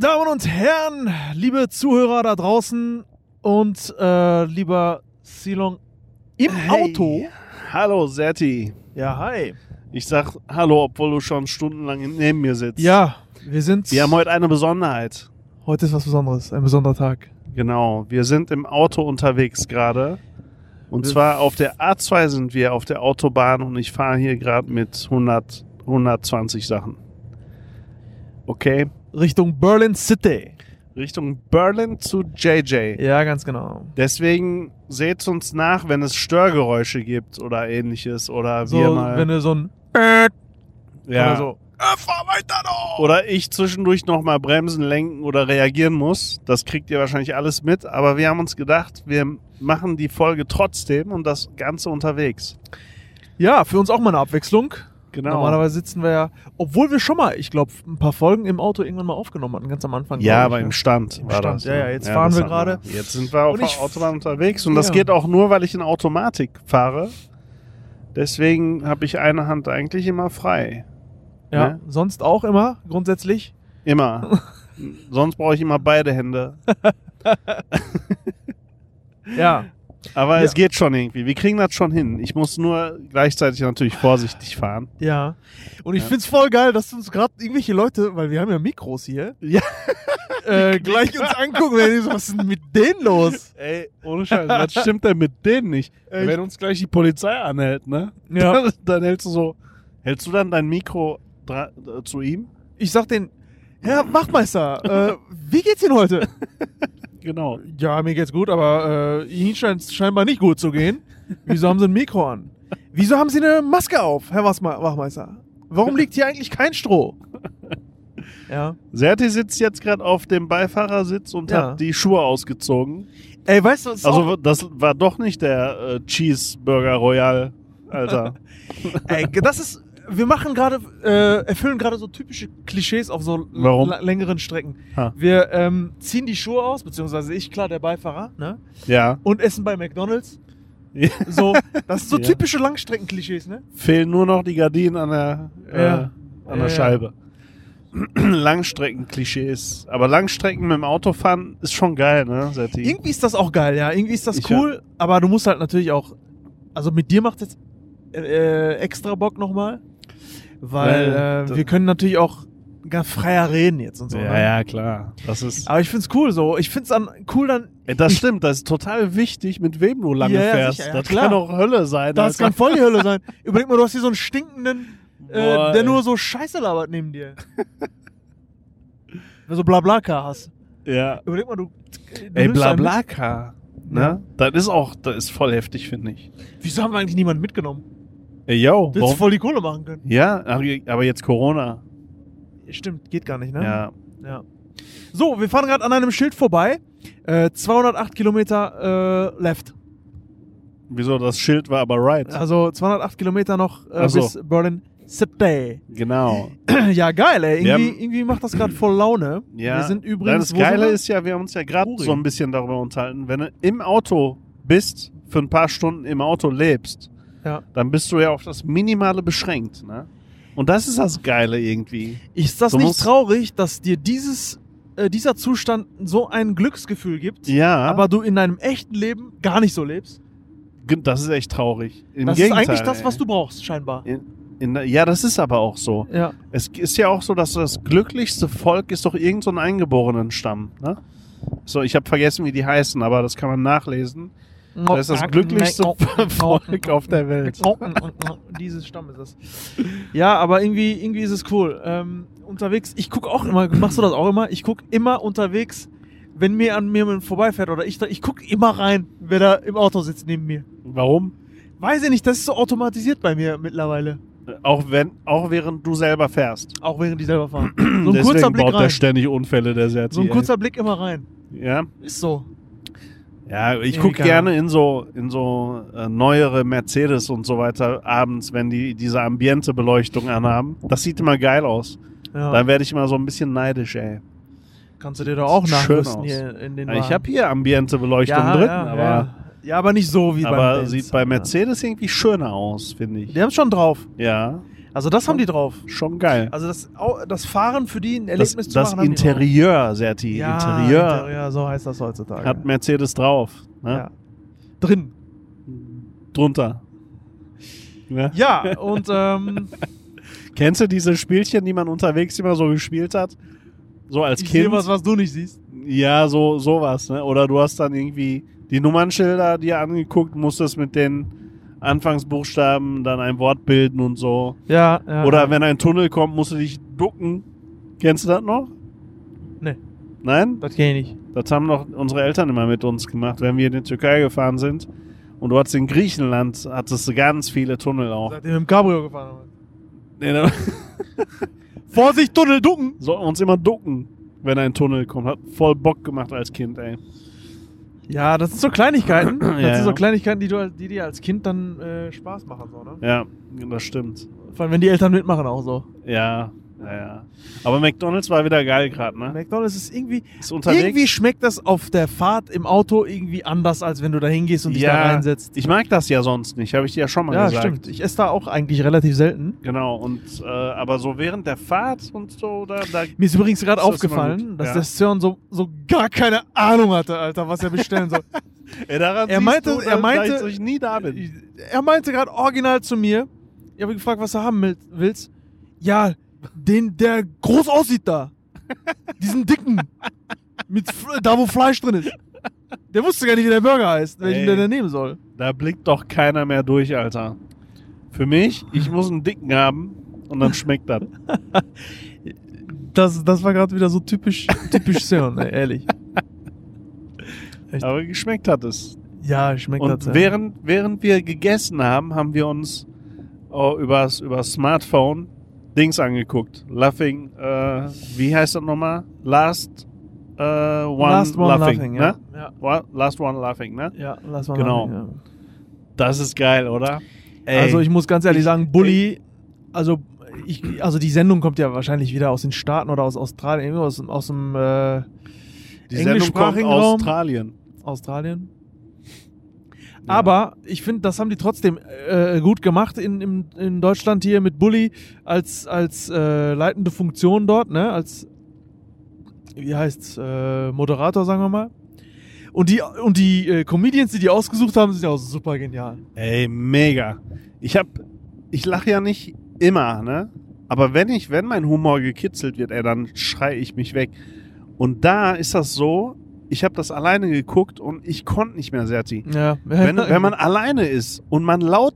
Damen und Herren, liebe Zuhörer da draußen und äh, lieber Silong im Hey. Auto. Hallo, Serti. Ja, hi. Ich sag Hallo, obwohl du schon stundenlang neben mir sitzt. Ja, wir sind. Wir haben heute eine Besonderheit. heute ist was Besonderes, ein besonderer Tag. Genau. Wir sind im Auto unterwegs gerade. Und zwar auf der A2 sind wir auf der Autobahn und ich fahre hier gerade mit 100, 120 Sachen. Okay. Richtung Berlin City. Richtung Berlin zu JJ. Ja, ganz genau. Deswegen seht uns nach, wenn es Störgeräusche gibt oder ähnliches oder So, wir mal. wenn du so ein ja. oder so. Äh, fahr weiter noch! Oder ich zwischendurch nochmal bremsen, lenken oder reagieren muss. Das kriegt ihr wahrscheinlich alles mit. Aber wir haben uns gedacht, wir machen die Folge trotzdem und das Ganze unterwegs. Ja, für uns auch mal eine Abwechslung. Genau. Normalerweise sitzen wir ja, obwohl wir schon mal, ich glaube, ein paar Folgen im Auto irgendwann mal aufgenommen hatten, ganz am Anfang. ja, aber ich, im ne? Stand Im Stand, das. ja, ja, jetzt Ja, fahren das wir gerade. Jetzt sind wir auf Und der Autobahn unterwegs und das Ja. geht auch nur, weil ich in Automatik fahre. Deswegen habe ich eine Hand eigentlich immer frei. Ja, ne? sonst auch immer, grundsätzlich. Immer. Sonst brauche ich immer beide Hände. Ja. Aber Ja. es geht schon irgendwie. Wir kriegen das schon hin. Ich muss nur gleichzeitig natürlich vorsichtig fahren. Ja. Und ich Ja. find's voll geil, dass uns gerade irgendwelche Leute, weil wir haben ja Mikros hier, Ja. äh, gleich uns angucken, die so, was ist denn mit denen los? Ey, ohne Scheiß, was stimmt denn mit denen nicht? Echt? Wenn uns gleich die Polizei anhält, ne? Ja. Dann, dann hältst du so, hältst du dann dein Mikro äh, zu ihm? Ich sag den, Herr Wachtmeister, äh, wie geht's Ihnen heute? Genau. Ja, mir geht's gut, aber äh, Ihnen scheint scheinbar nicht gut zu gehen. Wieso haben Sie ein Mikro an? Wieso haben Sie eine Maske auf, Herr Wachmeister? Warum liegt hier eigentlich kein Stroh? Ja. Serti sitzt jetzt gerade auf dem Beifahrersitz und Ja. hat die Schuhe ausgezogen. Ey, weißt du, was Also das war doch nicht der äh, Cheeseburger Royal, Alter. Ey, das ist. Wir machen gerade, äh, erfüllen gerade so typische Klischees auf so längeren Strecken. Ha. Wir ähm, ziehen die Schuhe aus, beziehungsweise ich, klar, der Beifahrer, ne? ja. Und essen bei McDonalds. Ja. So, das sind so Ja. typische Langstrecken-Klischees, ne? Fehlen nur noch die Gardinen an der, äh, Ja. an der. Scheibe. Langstrecken-Klischees. Aber Langstrecken mit dem Autofahren ist schon geil, ne, Serti? Irgendwie ist das auch geil, ja. Irgendwie ist das Ich, cool, aber du musst halt natürlich auch. Also mit dir macht jetzt äh, extra Bock nochmal. Weil Ja, äh, das- wir können natürlich auch ganz freier reden jetzt und so. Ja, ne? ja, klar. Das ist. Aber ich find's cool so. Ich find's dann cool dann. Ey, Das stimmt, das ist total wichtig, mit wem du lange Ja, ja, fährst. sicher, ja, das klar. kann auch Hölle sein. Das Alter. kann voll die Hölle sein. Überleg mal, du hast hier so einen stinkenden, äh, Boah, der ey. nur so Scheiße labert neben dir. Wenn du so Blabla-Car hast. Ja. Überleg mal, du. du Ey, Blablacar. Ne? Ja. Das ist auch, das ist voll heftig, finde ich. Wieso haben wir eigentlich niemanden mitgenommen? Ey, yo, Du hättest voll die Kohle machen können. Ja, aber jetzt Corona. Stimmt, geht gar nicht, ne? Ja. Ja. So, wir fahren gerade an einem Schild vorbei. Äh, 208 Kilometer äh, left. Wieso, das Schild war aber right. Also 208 Kilometer noch äh, so. bis Berlin City. Genau. ja, geil, ey. Irgendwie, haben- irgendwie macht das gerade voll Laune. Ja. Wir sind übrigens. das Geile ist ja, wir haben uns ja gerade so ein bisschen darüber unterhalten, wenn du im Auto bist, für ein paar Stunden im Auto lebst, Ja. dann bist du ja auf das Minimale beschränkt. Ne? Und das ist das Geile irgendwie. Ist das Du nicht traurig, dass dir dieses, äh, dieser Zustand so ein Glücksgefühl gibt, Ja, aber du in deinem echten Leben gar nicht so lebst? Das ist echt traurig. Im das Gegenteil, ist eigentlich das, was du brauchst, scheinbar. In, in, ja, das ist aber auch so. Ja. Es ist ja auch so, dass das glücklichste Volk ist doch irgend so ein Eingeborenen-Stamm. Ne? So, ich habe vergessen, wie die heißen, aber das kann man nachlesen. Das ist das glücklichste Volk auf der Welt. Dieses Stamm ist es. Ja, aber irgendwie, irgendwie ist es cool. Ähm, unterwegs, ich guck auch immer, machst du das auch immer? Ich guck immer unterwegs, wenn mir an mir jemand vorbeifährt oder ich ich guck immer rein, wer da im Auto sitzt neben mir. Warum? Weiß ich nicht, das ist so automatisiert bei mir mittlerweile. Auch wenn, auch während du selber fährst. Auch während die selber fahren. So ein Deswegen kurzer Blick baut der rein. ständig Unfälle, der Serti. So ein ey. kurzer Blick immer rein. Ja, Ist so. Ja ich Ja, gucke gerne in so, in so äh, neuere Mercedes und so weiter abends, wenn die diese Ambiente-Beleuchtung anhaben. Das sieht immer geil aus. Ja. Dann werde ich immer so ein bisschen neidisch, ey. Kannst du dir doch auch nachrüsten hier in den Ja, ich habe hier Ambiente-Beleuchtung drin, aber Ja, aber nicht so wie beim aber sieht bei Mercedes irgendwie schöner aus, finde ich. Die haben es schon drauf. Ja, Also das haben die drauf. schon geil. Also das, das Fahren für die ein Das, Erlebnis zu das machen. drauf. Interieur, Serti, Ja, Interieur, Interieur, so heißt das heutzutage. hat Mercedes drauf. Ne? ja. Drin. Drunter. Ne? Ja, und ähm, Kennst du diese Spielchen, die man unterwegs immer so gespielt hat? So als ich Kind? sehe was, was du nicht siehst. Ja, so sowas, ne? Oder du hast dann irgendwie die Nummernschilder dir angeguckt, musstest mit den Anfangsbuchstaben dann ein Wort bilden und so. Ja, ja. Oder wenn ein Tunnel kommt, musst du dich ducken. Kennst du das noch? Nee. Nein? Das kenne ich nicht. Das haben noch unsere Eltern immer mit uns gemacht, wenn wir in die Türkei gefahren sind. Und du hattest in Griechenland, hattest du ganz viele Tunnel auch. Seitdem wir im Cabrio gefahren. Nee, da- Vorsicht, Tunnel, ducken! Sollten uns immer ducken, wenn ein Tunnel kommt. Hat voll Bock gemacht als Kind, ey. Ja, das sind so Kleinigkeiten. Das Ja, sind so. Kleinigkeiten, die, du, die dir als Kind dann äh, Spaß machen. So, ne? Ja, das stimmt. Vor allem, wenn die Eltern mitmachen auch so. Ja, ja, ja. Aber McDonalds war wieder geil gerade, ne? McDonalds ist irgendwie... Ist unterwegs. Irgendwie schmeckt das auf der Fahrt im Auto irgendwie anders, als wenn du da hingehst und dich da ja, reinsetzt. ich mag das ja sonst nicht, habe ich dir ja schon mal ja, gesagt. stimmt. Ich esse da auch eigentlich relativ selten. Genau, und äh, aber so während der Fahrt und so, da, da Mir ist übrigens gerade das aufgefallen, gut? dass Ja. der Sören so, so gar keine Ahnung hatte, Alter, was er bestellen soll. Ey, daran Er meinte- du, er meinte- dass ich nie da bin. er meinte gerade original zu mir, ich habe gefragt, was du haben will- willst. Ja, den, der groß aussieht da. Diesen dicken. Mit, da, wo Fleisch drin ist. Der wusste gar nicht, wie der Burger heißt, welchen Ey. der, der nehmen soll. Da blickt doch keiner mehr durch, Alter. Für mich, ich muss einen dicken haben und dann schmeckt das. Das, das war gerade wieder so typisch, typisch ey, ehrlich. Echt? Aber geschmeckt hat es. Ja, schmeckt Und das. ja. während, während wir gegessen haben, haben wir uns oh, übers, übers Smartphone Dings angeguckt. Laughing, äh, wie heißt das nochmal? Last äh, One, Last One Laughing, Laughing, ne? ja. Ja, Last One Laughing, ne? ja, lass mal Genau. machen, ja. Das ist geil, oder? Ey, Also ich muss ganz ehrlich Ich- sagen, Bully, also ich, also die Sendung kommt ja wahrscheinlich wieder aus den Staaten oder aus Australien, irgendwo aus, aus dem äh, die Sendung kommt Raum. Australien. Australien. Ja. Aber ich finde, das haben die trotzdem äh, gut gemacht in, in, in Deutschland hier mit Bully als, als äh, leitende Funktion dort, ne? Als, wie heißt's, äh, Moderator, sagen wir mal. Und die, und die äh, Comedians, die die ausgesucht haben, sind ja auch super genial. Ey, mega. Ich hab, ich lache ja nicht immer, ne? Aber wenn ich, wenn mein Humor gekitzelt wird, ey, dann schrei ich mich weg. Und da ist das so, ich habe das alleine geguckt und ich konnte nicht mehr, Serti. Ja. Wenn, wenn man alleine ist und man laut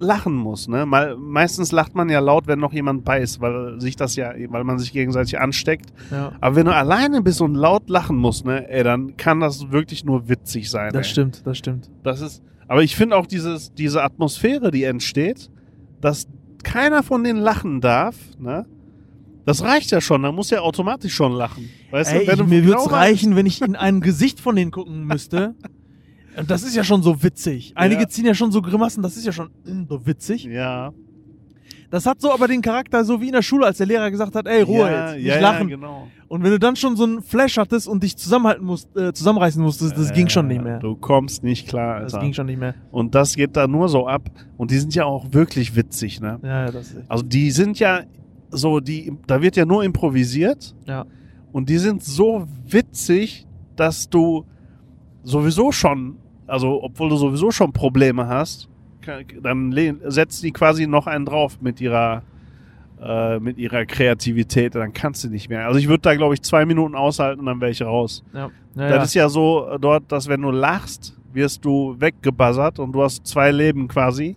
lachen muss, ne? Mal, meistens lacht man ja laut, wenn noch jemand bei ist, weil sich das ja, weil man sich gegenseitig ansteckt. ja, Aber wenn du alleine bist und laut lachen musst, ne, ey, dann kann das wirklich nur witzig sein. das ey. stimmt, das stimmt. Das ist, aber ich finde auch dieses, diese Atmosphäre, die entsteht, dass keiner von denen lachen darf, ne? Das reicht ja schon, da muss ja automatisch schon lachen. Weißt Ey, du, wenn ich, mir genau würde es reichen, wenn ich in ein Gesicht von denen gucken müsste. Und das ist ja schon so witzig. Einige Ja. ziehen ja schon so Grimassen, das ist ja schon mm, so witzig. Ja. Das hat so aber den Charakter, so wie in der Schule, als der Lehrer gesagt hat, ey, Ruhe ja, jetzt, nicht ja, lachen. Ja, genau. Und wenn du dann schon so einen Flash hattest und dich zusammenhalten musst, äh, zusammenreißen musstest, das ging schon nicht mehr. Du kommst nicht klar, Das Alter. ging schon nicht mehr. Und das geht da nur so ab. Und die sind ja auch wirklich witzig, ne? Ja, ja, das ist Also die sind ja so, die, da wird ja nur improvisiert. Ja. Und die sind so witzig, dass du sowieso schon, also obwohl du sowieso schon Probleme hast, dann setzen die quasi noch einen drauf mit ihrer äh, mit ihrer Kreativität, dann kannst du nicht mehr. Also ich würde da, glaube ich, zwei Minuten aushalten dann wäre ich raus. Ja. Ja, Das ist ja so äh, dort, dass wenn du lachst, wirst du weggebuzzert und du hast zwei Leben quasi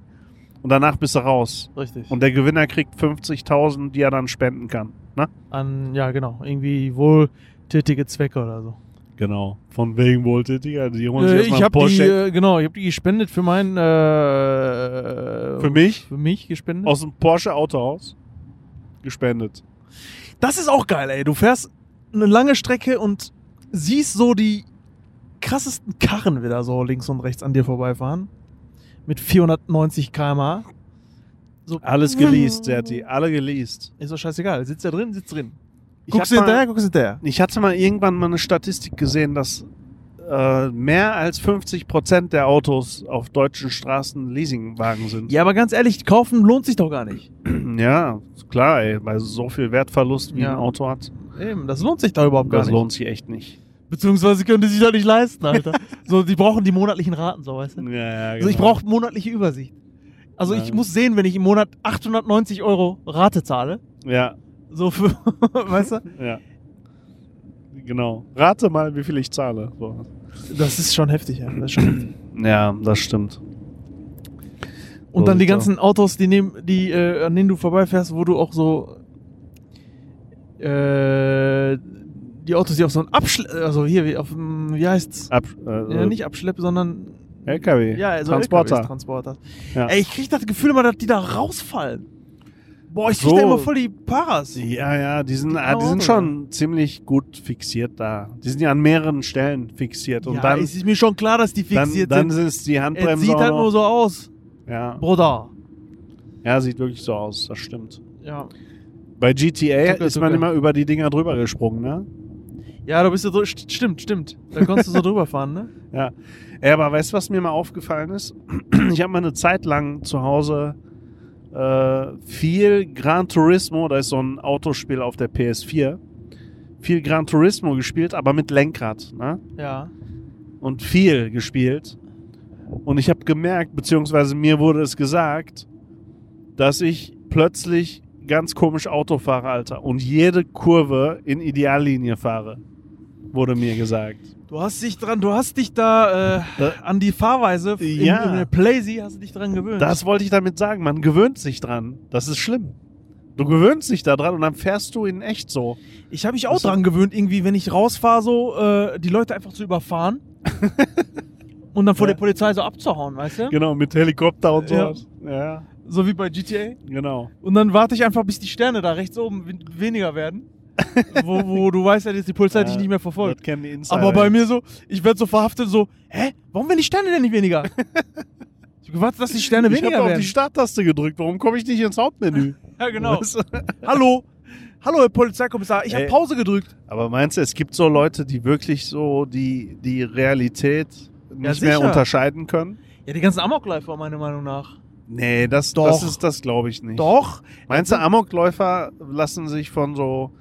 und danach bist du raus. richtig. Und der Gewinner kriegt 50.000, die er dann spenden kann. Ne? An, ja, genau. Irgendwie wohltätige Zwecke oder so. Genau. Von wegen wohltätiger. Die holen sich Äh, ich habe die, äh, genau, ich habe die gespendet für mein, äh, für mich für mich gespendet. aus dem Porsche Autohaus gespendet. Das ist auch geil, ey. Du fährst eine lange Strecke und siehst so die krassesten Karren wieder so links und rechts an dir vorbeifahren. Mit 490 km/h. So, Alles geleast, Serti. Alle geleast. Ist doch scheißegal. Sitzt ja drin, sitzt drin. Ich Guckst du hinterher, guckst du hinterher. Ich hatte mal irgendwann mal eine Statistik gesehen, dass äh, mehr als 50 Prozent der Autos auf deutschen Straßen Leasingwagen sind. Ja, aber ganz ehrlich, kaufen lohnt sich doch gar nicht. Ja, klar, ey, weil so viel Wertverlust wie Ja. ein Auto hat, Eben, das lohnt sich doch überhaupt gar das nicht. lohnt sich echt nicht. Beziehungsweise können die sich doch nicht leisten, Alter. so, die brauchen die monatlichen Raten, so, weißt du? Ja, ja, Also ich genau. brauche monatliche Übersicht. Also ich Ja. muss sehen, wenn ich im Monat 890 Euro Rate zahle, Ja, so für, weißt du? ja. Genau. Rate mal, wie viel ich zahle. So. Das ist schon heftig, ja. Das schon heftig. Ja, das stimmt. Und So dann die ganzen Autos, die neben, die, äh, an denen du vorbeifährst, wo du auch so äh, die Autos, die auf so ein Abschlepp, also hier, wie auf dem, wie heißt's? Ab, äh, Ja, nicht Abschlepp, sondern LKW. ja, also Transporter. LKWs, Transporter. Ja. Ey, ich krieg das Gefühl immer, dass die da rausfallen. Boah, ich krieg So. da immer voll die Paras. Ja, ja, die sind, ah, die sind schon ziemlich gut fixiert da. Die sind ja an mehreren Stellen fixiert. Und ja, dann, es ist mir schon klar, dass die dann, fixiert dann sind. ist die Es Handbremse sieht auch halt nur so aus, ja. Bruder. ja, sieht wirklich so aus, das stimmt. Ja. Bei GTA ist man tucke. immer über die Dinger drüber gesprungen, ne? Ja, da bist du so, st- stimmt, stimmt. Da konntest du so drüber fahren, ne? Ja. ja aber weißt du, was mir mal aufgefallen ist? Ich habe mal eine Zeit lang zu Hause äh, viel Gran Turismo, da ist so ein Autospiel auf der PS4, viel Gran Turismo gespielt, aber mit Lenkrad, ne? Ja. und viel gespielt. Und ich habe gemerkt, beziehungsweise mir wurde es gesagt, dass ich plötzlich ganz komisch Auto fahre, Alter. Und jede Kurve in Ideallinie fahre. Wurde mir gesagt. Du hast dich dran, du hast dich da äh, an die Fahrweise in, Ja. in der Playsee hast du dich dran gewöhnt. Das wollte ich damit sagen. Man gewöhnt sich dran. Das ist schlimm. Du gewöhnst dich da dran und dann fährst du in echt so. ich habe mich auch Das- dran gewöhnt, irgendwie, wenn ich rausfahre, so äh, die Leute einfach zu überfahren und dann vor Ja. der Polizei so abzuhauen, weißt du? Genau, mit Helikopter und Ja. sowas. Ja, So wie bei GTA. genau. Und dann warte ich einfach, bis die Sterne da rechts oben wen- weniger werden. wo, wo du weißt ja, dass die Polizei dich Ja, nicht mehr verfolgt. Aber bei mir so, ich werde so verhaftet, so, hä? Warum werden die Sterne denn nicht weniger? ich hab gewartet, dass die Sterne ich weniger habe auf werden. die Starttaste gedrückt. Warum komme ich nicht ins Hauptmenü? ja, genau. Weißt du? Hallo. Hallo, Herr Polizeikommissar. Ich habe. Pause gedrückt. Aber meinst du, es gibt so Leute, die wirklich so die, die Realität nicht sicher. mehr unterscheiden können? Ja, die ganzen Amokläufer, meiner Meinung nach. Nee, das, Doch. das ist das glaube ich nicht. Doch. Meinst du, Amokläufer lassen sich von so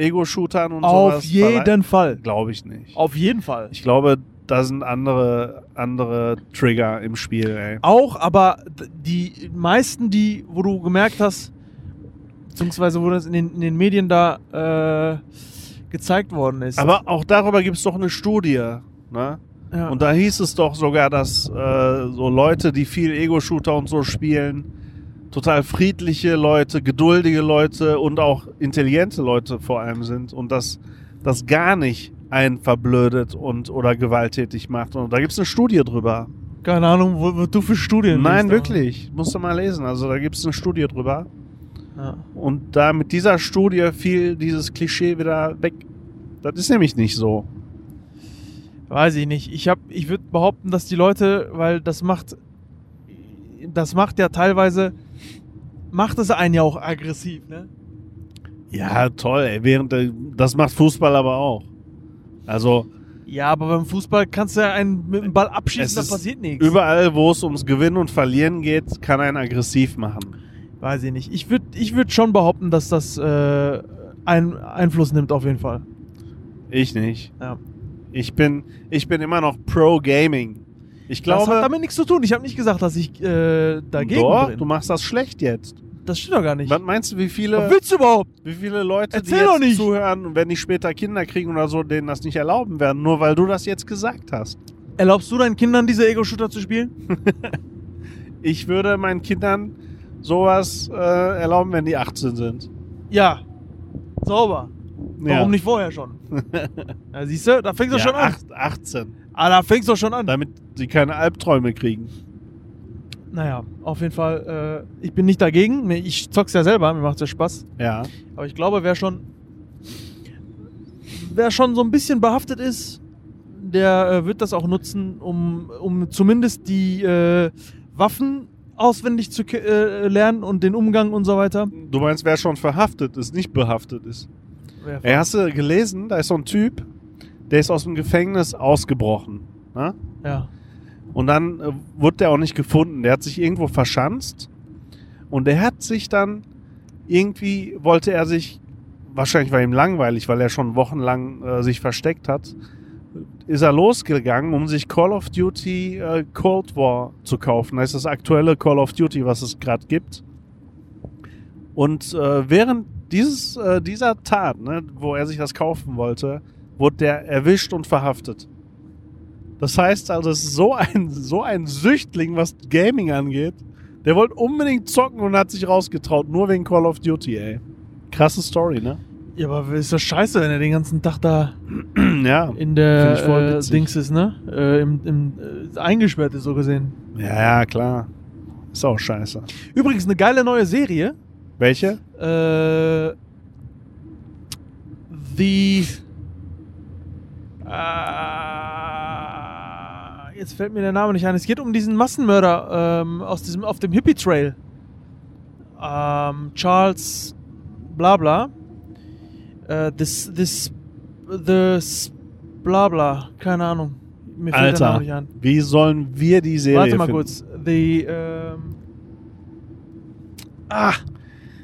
Ego-Shootern und Auf sowas jeden Fall. Glaube ich nicht. Auf jeden Fall. Ich glaube, da sind andere, andere Trigger im Spiel, ey. Auch, aber die meisten, die, wo du gemerkt hast, beziehungsweise wo das in den, in den Medien da äh, gezeigt worden ist. Aber auch darüber gibt es doch eine Studie, ne? ja. Und da hieß es doch sogar, dass äh, so Leute, die viel Ego-Shooter und so spielen, total friedliche Leute, geduldige Leute und auch intelligente Leute vor allem sind und dass das gar nicht einen verblödet und oder gewalttätig macht. Und da gibt es eine Studie drüber. keine Ahnung, wo, wo du für Studien Nein, liest, aber- wirklich. Musst du mal lesen. Also da gibt es eine Studie drüber. Ja. Und da mit dieser Studie fiel dieses Klischee wieder weg. Das ist nämlich nicht so. Weiß ich nicht. Ich hab, ich würde behaupten, dass die Leute, weil das macht, das macht ja teilweise, macht es einen ja auch aggressiv, ne? Ja, toll, ey. Während das macht Fußball aber auch. Also Ja, aber beim Fußball kannst du ja einen mit dem Ball abschießen, da passiert nichts. überall, wo es ums Gewinnen und Verlieren geht, kann einen aggressiv machen. Weiß ich nicht. Ich würde ich würd schon behaupten, dass das äh, einen Einfluss nimmt, auf jeden Fall. Ich nicht. Ja. Ich bin, ich bin immer noch pro Gaming. Ich das hat glaube, damit nichts zu tun. Ich habe nicht gesagt, dass ich äh, dagegen doch, bin. du machst das schlecht jetzt. das stimmt doch gar nicht. Was meinst du, wie Was viele, willst du überhaupt? wie viele Leute, Erzähl die jetzt nicht. zuhören und wenn die später Kinder kriegen oder so, denen das nicht erlauben werden, nur weil du das jetzt gesagt hast? Erlaubst du deinen Kindern, diese Ego-Shooter zu spielen? Ich würde meinen Kindern sowas äh, erlauben, wenn die 18 sind. Ja. Sauber. Ja. Warum nicht vorher schon? ja, siehst du, da fängst du Ja, schon an. acht- 18. Ah, da fängst du schon an. Damit sie keine Albträume kriegen. Naja, auf jeden Fall, äh, ich bin nicht dagegen. Ich zock's ja selber, mir macht's ja Spaß. Ja. Aber ich glaube, wer schon, wer schon so ein bisschen behaftet ist, der äh, wird das auch nutzen, um, um zumindest die äh, Waffen auswendig zu äh, lernen und den Umgang und so weiter. Du meinst, wer schon verhaftet ist, nicht behaftet ist. Ey, hast du gelesen, da ist so ein Typ, der ist aus dem Gefängnis ausgebrochen. Ne? Ja. Und dann äh, wurde der auch nicht gefunden. Der hat sich irgendwo verschanzt und der hat sich dann irgendwie wollte er sich wahrscheinlich war ihm langweilig, weil er schon wochenlang äh, sich versteckt hat. Ist er losgegangen, um sich Call of Duty äh, Cold War zu kaufen. Das ist das aktuelle Call of Duty, was es gerade gibt. Und äh, während dieses, äh, dieser Tat, ne, wo er sich das kaufen wollte, wurde der erwischt und verhaftet. Das heißt also, es ist so ein, so ein Süchtling, was Gaming angeht. Der wollte unbedingt zocken und hat sich rausgetraut, nur wegen Call of Duty, ey. Krasse Story, ne? Ja, aber ist das scheiße, wenn er den ganzen Tag da ja. in der äh. Dings ist, ne? Äh, im, im, äh, eingesperrt ist, so gesehen. Ja, ja, klar. Ist auch scheiße. Übrigens eine geile neue Serie. Welche? Äh, the. Äh, jetzt fällt mir der Name nicht ein. Es geht um diesen Massenmörder ähm, aus diesem, auf dem Hippie Trail. Ähm, Charles Blabla. Äh, this, this, this, Blabla. Keine Ahnung. Mir fällt der Name Alter, nicht ein. wie sollen wir die Serie Warte mal finden? kurz. The, ähm. Ah!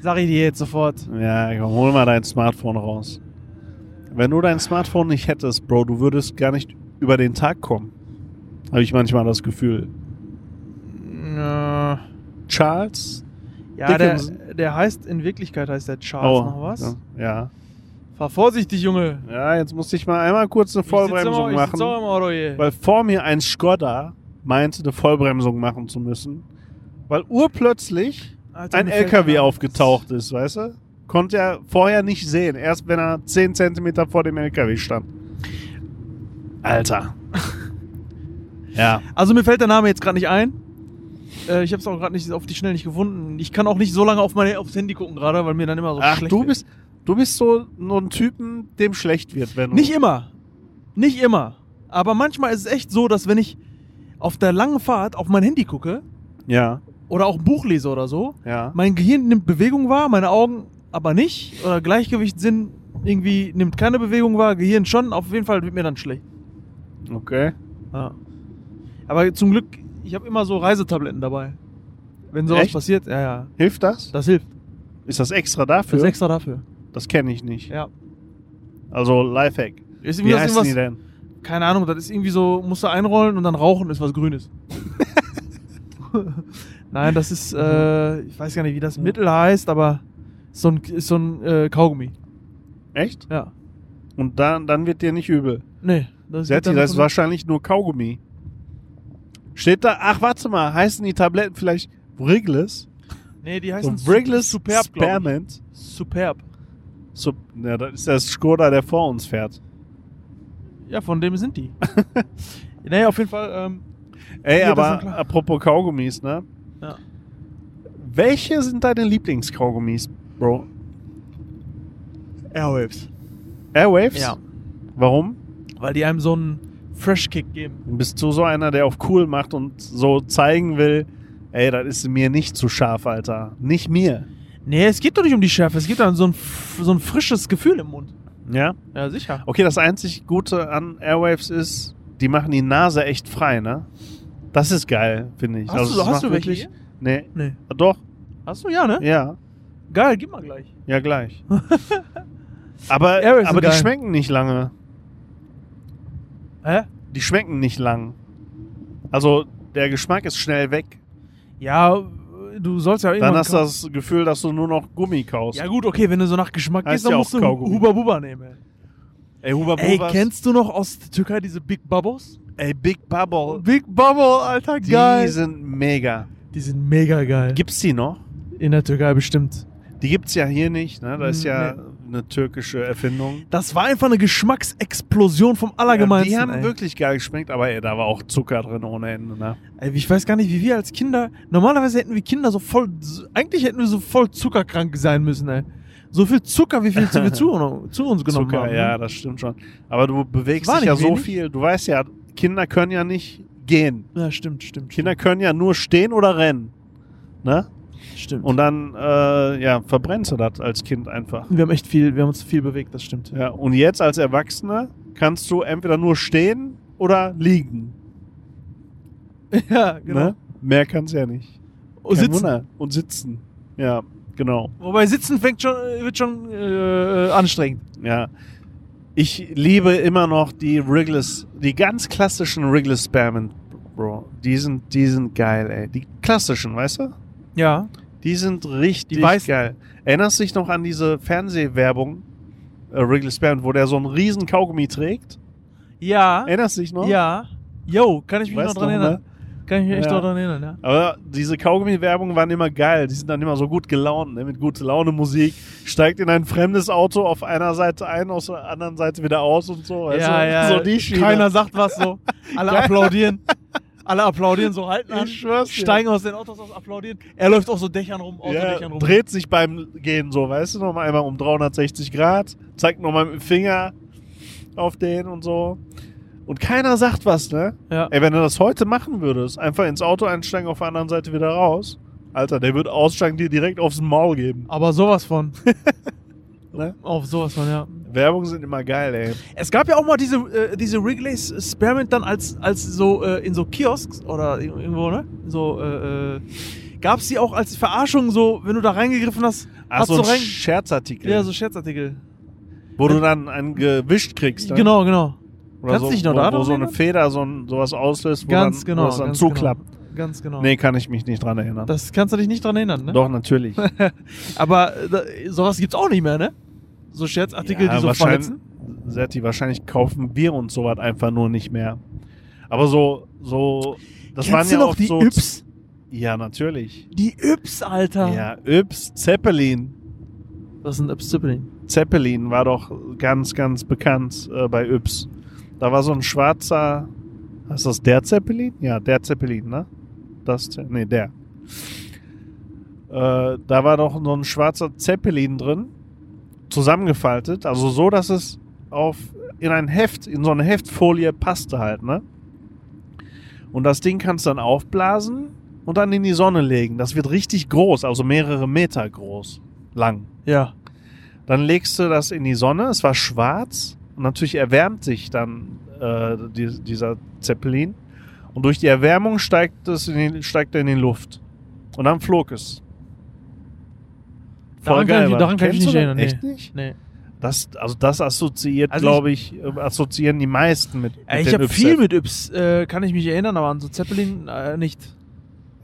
Sag ich dir jetzt sofort. Ja, komm, hol mal dein Smartphone raus. Wenn du dein Smartphone nicht hättest, Bro, du würdest gar nicht über den Tag kommen. Habe ich manchmal das Gefühl. Äh, Charles? ja, der, Dickinson. der heißt, in Wirklichkeit heißt der Charles noch was. Oh, Ja. Fahr vorsichtig, Junge. Ja, jetzt musste ich mal einmal kurz eine immer- Vollbremsung auch machen. Weil vor mir ein Skoda meinte, eine Vollbremsung machen zu müssen. Weil urplötzlich Alter, ein LKW aufgetaucht ist, weißt du? Konnte er vorher nicht sehen. Erst wenn er 10 Zentimeter vor dem LKW stand. Alter. ja. Also mir fällt der Name jetzt gerade nicht ein. Äh, ich habe es auch gerade nicht auf die Schnell nicht gefunden. Ich kann auch nicht so lange auf meine, aufs Handy gucken gerade, weil mir dann immer so Ach, schlecht du wird. bist, du bist so, so ein Typen, dem schlecht wird, wenn. Nicht immer. Nicht immer. Aber manchmal ist es echt so, dass wenn ich auf der langen Fahrt auf mein Handy gucke Ja, oder auch ein Buch lese oder so, ja. mein Gehirn nimmt Bewegung wahr, meine Augen aber nicht. Oder Gleichgewichtssinn irgendwie nimmt keine Bewegung wahr, Gehirn schon. Auf jeden Fall wird mir dann schlecht. Okay. Ja. Aber zum Glück, ich habe immer so Reisetabletten dabei. Wenn sowas Echt? passiert, ja, ja. Hilft das? Das hilft. Ist das extra Das dafür? ist extra dafür. Das kenne ich nicht. Ja. Also Lifehack. Ist Wie das heißen die denn? keine Ahnung, das ist irgendwie so, musst du einrollen und dann rauchen ist was Grünes. Nein, das ist, äh, ich weiß gar nicht, wie das Mittel heißt, aber so ein, ist so ein äh, Kaugummi. Echt? Ja. Und dann, dann wird dir nicht übel. Nee. Das Setti, das ist so- wahrscheinlich nur Kaugummi. Steht da, ach warte mal, heißen die Tabletten vielleicht Wrigless? Nee, die So heißen Wrigless Superb. Spearmint? Superb. Sup ja, das ist das Skoda, der vor uns fährt. Ja, von dem sind die. naja, auf jeden Fall, ähm, Ey, aber apropos Kaugummis, ne? Ja. Welche sind deine Lieblingskaugummis, Bro? Airwaves. Airwaves? Ja. Warum? Weil die einem so einen Fresh-Kick geben. Bist du so einer, der auf cool macht und so zeigen will, ey, das ist mir nicht zu scharf, Alter. Nicht mir. Nee, es geht doch nicht um die Schärfe, es geht dann so ein, so ein frisches Gefühl im Mund. Ja? Ja, sicher. Okay, das einzig Gute an Airwaves ist, die machen die Nase echt frei, ne? Das ist geil, finde ich. Hast Also, du, hast du wirklich-? Nee. Nee. Doch, Hast du? Ja, ne? ja. Geil, gib mal gleich. Ja, gleich. aber aber die geil. schmecken nicht lange. Hä? Die schmecken nicht lang. Also, der Geschmack ist schnell weg. Ja, du sollst ja Dann irgendwann... hast du das Gefühl, dass du nur noch Gummi kaust. ja gut, okay, wenn du so nach Geschmack Heißt gehst, dann ja musst du. Huba Buba nehmen. Ey. Ey, Huber Ey, Bubas. kennst du noch aus der Türkei diese Big Bubbles? Ey, Big Bubble. Big Bubble, Alter, Die geil. sind mega. die sind mega geil. Gibt's die noch? In der Türkei bestimmt. Die gibt's ja hier nicht, ne? Das ist ja Nee. eine türkische Erfindung. Das war einfach eine Geschmacksexplosion vom Allergemeinsten. Ja, die haben ey. wirklich geil geschmeckt, aber ey, da war auch Zucker drin ohne Ende, ne? Ey, ich weiß gar nicht, wie wir als Kinder. Normalerweise hätten wir Kinder so voll. Eigentlich hätten wir so voll zuckerkrank sein müssen, ey. So viel Zucker, wie viel wir zu, zu uns genommen Zucker, haben. ne? ja, das stimmt schon. Aber du bewegst dich ja nicht so wenig. viel. Du weißt ja, Kinder können ja nicht gehen. Ja, stimmt, stimmt. Kinder können ja nur stehen oder rennen. Ne? Stimmt. Und dann, äh, ja, verbrennst du das als Kind einfach. wir haben echt viel, wir haben uns viel bewegt, das stimmt. Ja, und jetzt als Erwachsener kannst du entweder nur stehen oder liegen. Ja, genau. Ne? Mehr kannst du ja nicht. Und Kein sitzen. Wunder. Und sitzen. Ja, genau. Wobei sitzen fängt schon, wird schon äh, anstrengend. Ja. Ich liebe immer noch die Wrigley's, die ganz klassischen Wrigley's Spearmint, Bro. Die sind, die sind geil, ey. Die klassischen, weißt du? Ja. Die sind richtig Die weißen. geil. Erinnerst du dich noch an diese Fernsehwerbung, äh, Wrigley's Spearmint, wo der so einen riesen Kaugummi trägt? Ja. Erinnerst du dich noch? Ja. Yo, kann ich mich Weißt noch dran du, erinnern. ne? Kann ich mich echt Ja. dran erinnern, ja. Aber diese Kaugummi-Werbungen waren immer geil. Die sind dann immer so gut gelaunt, ne? mit gute Laune Musik. Steigt in ein fremdes Auto auf einer Seite ein, auf der anderen Seite wieder aus und so. weißt ja, ja. So die Schiene. Keiner sagt was so. Alle applaudieren. Alle applaudieren, so halten an. Ich. Steigen aus den Autos aus, applaudieren. Er läuft auf so Dächern rum, ja, rum. dreht sich beim Gehen so, weißt du, nochmal einmal um 360 Grad, zeigt nochmal mit dem Finger auf den und so. Und keiner sagt was, ne? Ja. Ey, wenn du das heute machen würdest, einfach ins Auto einsteigen, auf der anderen Seite wieder raus, Alter, der wird aussteigen, dir direkt aufs Maul geben. Aber sowas von. Ne? Auf sowas von, ja. Werbung sind immer geil, ey. Es gab ja auch mal diese, äh, diese Wrigley's Spearmint dann als, als so äh, in so Kiosks oder ir- irgendwo, ne? So, äh, äh, gab es die auch als Verarschung so, wenn du da reingegriffen hast, Ach, hast so rein... Scherzartikel, Ja, so Scherzartikel. wo du dann einen gewischt kriegst. Ne? Genau, genau. Oder Kannst so, dich noch wo, daran wo so eine? Feder so ein, sowas auslöst, wo Ganz dann, genau. wo es dann ganz zuklappt. Genau. Ganz genau. Nee, kann ich mich nicht dran erinnern. Das kannst du dich nicht dran erinnern, ne? Doch, natürlich. Aber da, sowas gibt's auch nicht mehr, ne? So Scherzartikel, die so verletzen. Setti, wahrscheinlich kaufen wir uns sowas einfach nur nicht mehr. Aber so, so, das Kennst waren du ja noch auch die so. Yps? Ja, natürlich. Die Yps, Alter. Ja, Yps, Zeppelin. Was ist ein Yps Zeppelin? Zeppelin war doch ganz, ganz bekannt äh, bei Yps. Da war so ein schwarzer. Ist das der Zeppelin? Ja, der Zeppelin, ne? Das, Ze- nee, der. Äh, da war doch so ein schwarzer Zeppelin drin, zusammengefaltet, also so, dass es auf in ein Heft, in so eine Heftfolie passte halt, ne? Und das Ding kannst du dann aufblasen und dann in die Sonne legen. Das wird richtig groß, also mehrere Meter groß, lang. Ja. Dann legst du das in die Sonne, es war schwarz und natürlich erwärmt sich dann äh, die, dieser Zeppelin und durch die Erwärmung steigt, es in die, steigt er in die Luft und dann flog es. Daran kann ich- daran kann ich nicht erinnern, Echt nee. nicht? Nee. Das, also das assoziiert, Also glaube ich, äh, assoziieren die meisten mit, mit Äh, ich den habe viel mit Yps, äh, kann ich mich erinnern, aber an so Zeppelin äh, nicht.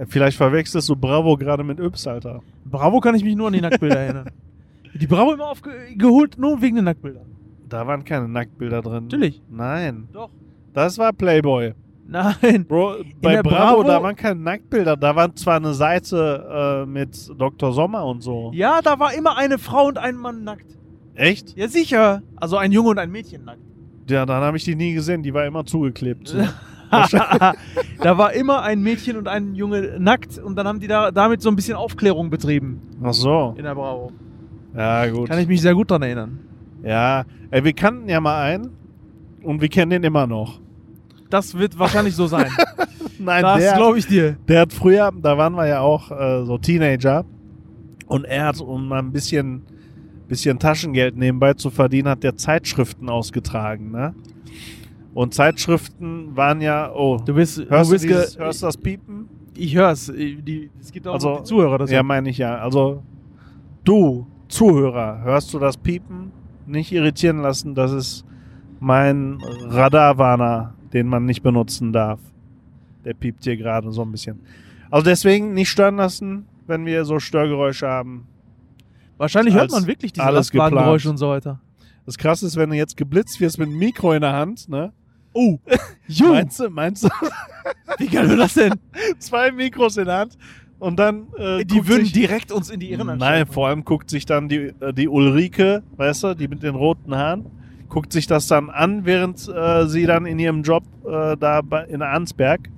Vielleicht verwechselst du Bravo gerade mit Yps, Alter. Bravo kann ich mich nur an die Nacktbilder erinnern. Die Bravo immer aufgeholt, nur wegen den Nacktbildern. Da waren keine Nacktbilder drin. Natürlich. Nein. Doch. Das war Playboy. Nein. Bro, bei Bravo, Bravo- da waren keine Nacktbilder. Da war zwar eine Seite äh, mit Dr. Sommer und so. Ja, da war immer eine Frau und ein Mann nackt. Echt? Ja, sicher. Also ein Junge und ein Mädchen nackt. Ja, dann habe ich die nie gesehen. Die war immer zugeklebt. da war immer ein Mädchen und ein Junge nackt und dann haben die da damit so ein bisschen Aufklärung betrieben Ach so. in der Bravo. Ja, gut. Kann ich mich sehr gut dran erinnern. Ja, ey, wir kannten ja mal einen und wir kennen den immer noch. Das wird wahrscheinlich so sein. Nein, das glaube ich dir. der hat früher, da waren wir ja auch äh, so Teenager und er hat, um mal ein bisschen, bisschen Taschengeld nebenbei zu verdienen, hat der Zeitschriften ausgetragen, ne? Und Zeitschriften waren ja, oh, Du bist, hörst, du du bist dieses, ge- hörst du das Piepen? Ich hör's. Die, es geht auch Also, die Zuhörer. Das Ja, meine ich ja. Also, du, Zuhörer, hörst du das Piepen? Nicht irritieren lassen, das ist mein Radarwarner, den man nicht benutzen darf. Der piept hier gerade so ein bisschen. Also deswegen nicht stören lassen, wenn wir so Störgeräusche haben. Wahrscheinlich hört man wirklich diese Lastwagengeräusche und so weiter. Das krasse ist, wenn du jetzt geblitzt wirst mit einem Mikro in der Hand, ne? Oh, Meinst du, meinst du, wie geil wird das denn? zwei Mikros in der Hand und dann äh, Die würden direkt uns in die Irren Nein, vor allem guckt sich dann die, äh, die Ulrike, weißt du, die mit den roten Haaren, guckt sich das dann an, während äh, sie dann in ihrem Job äh, da bei, in Arnsberg,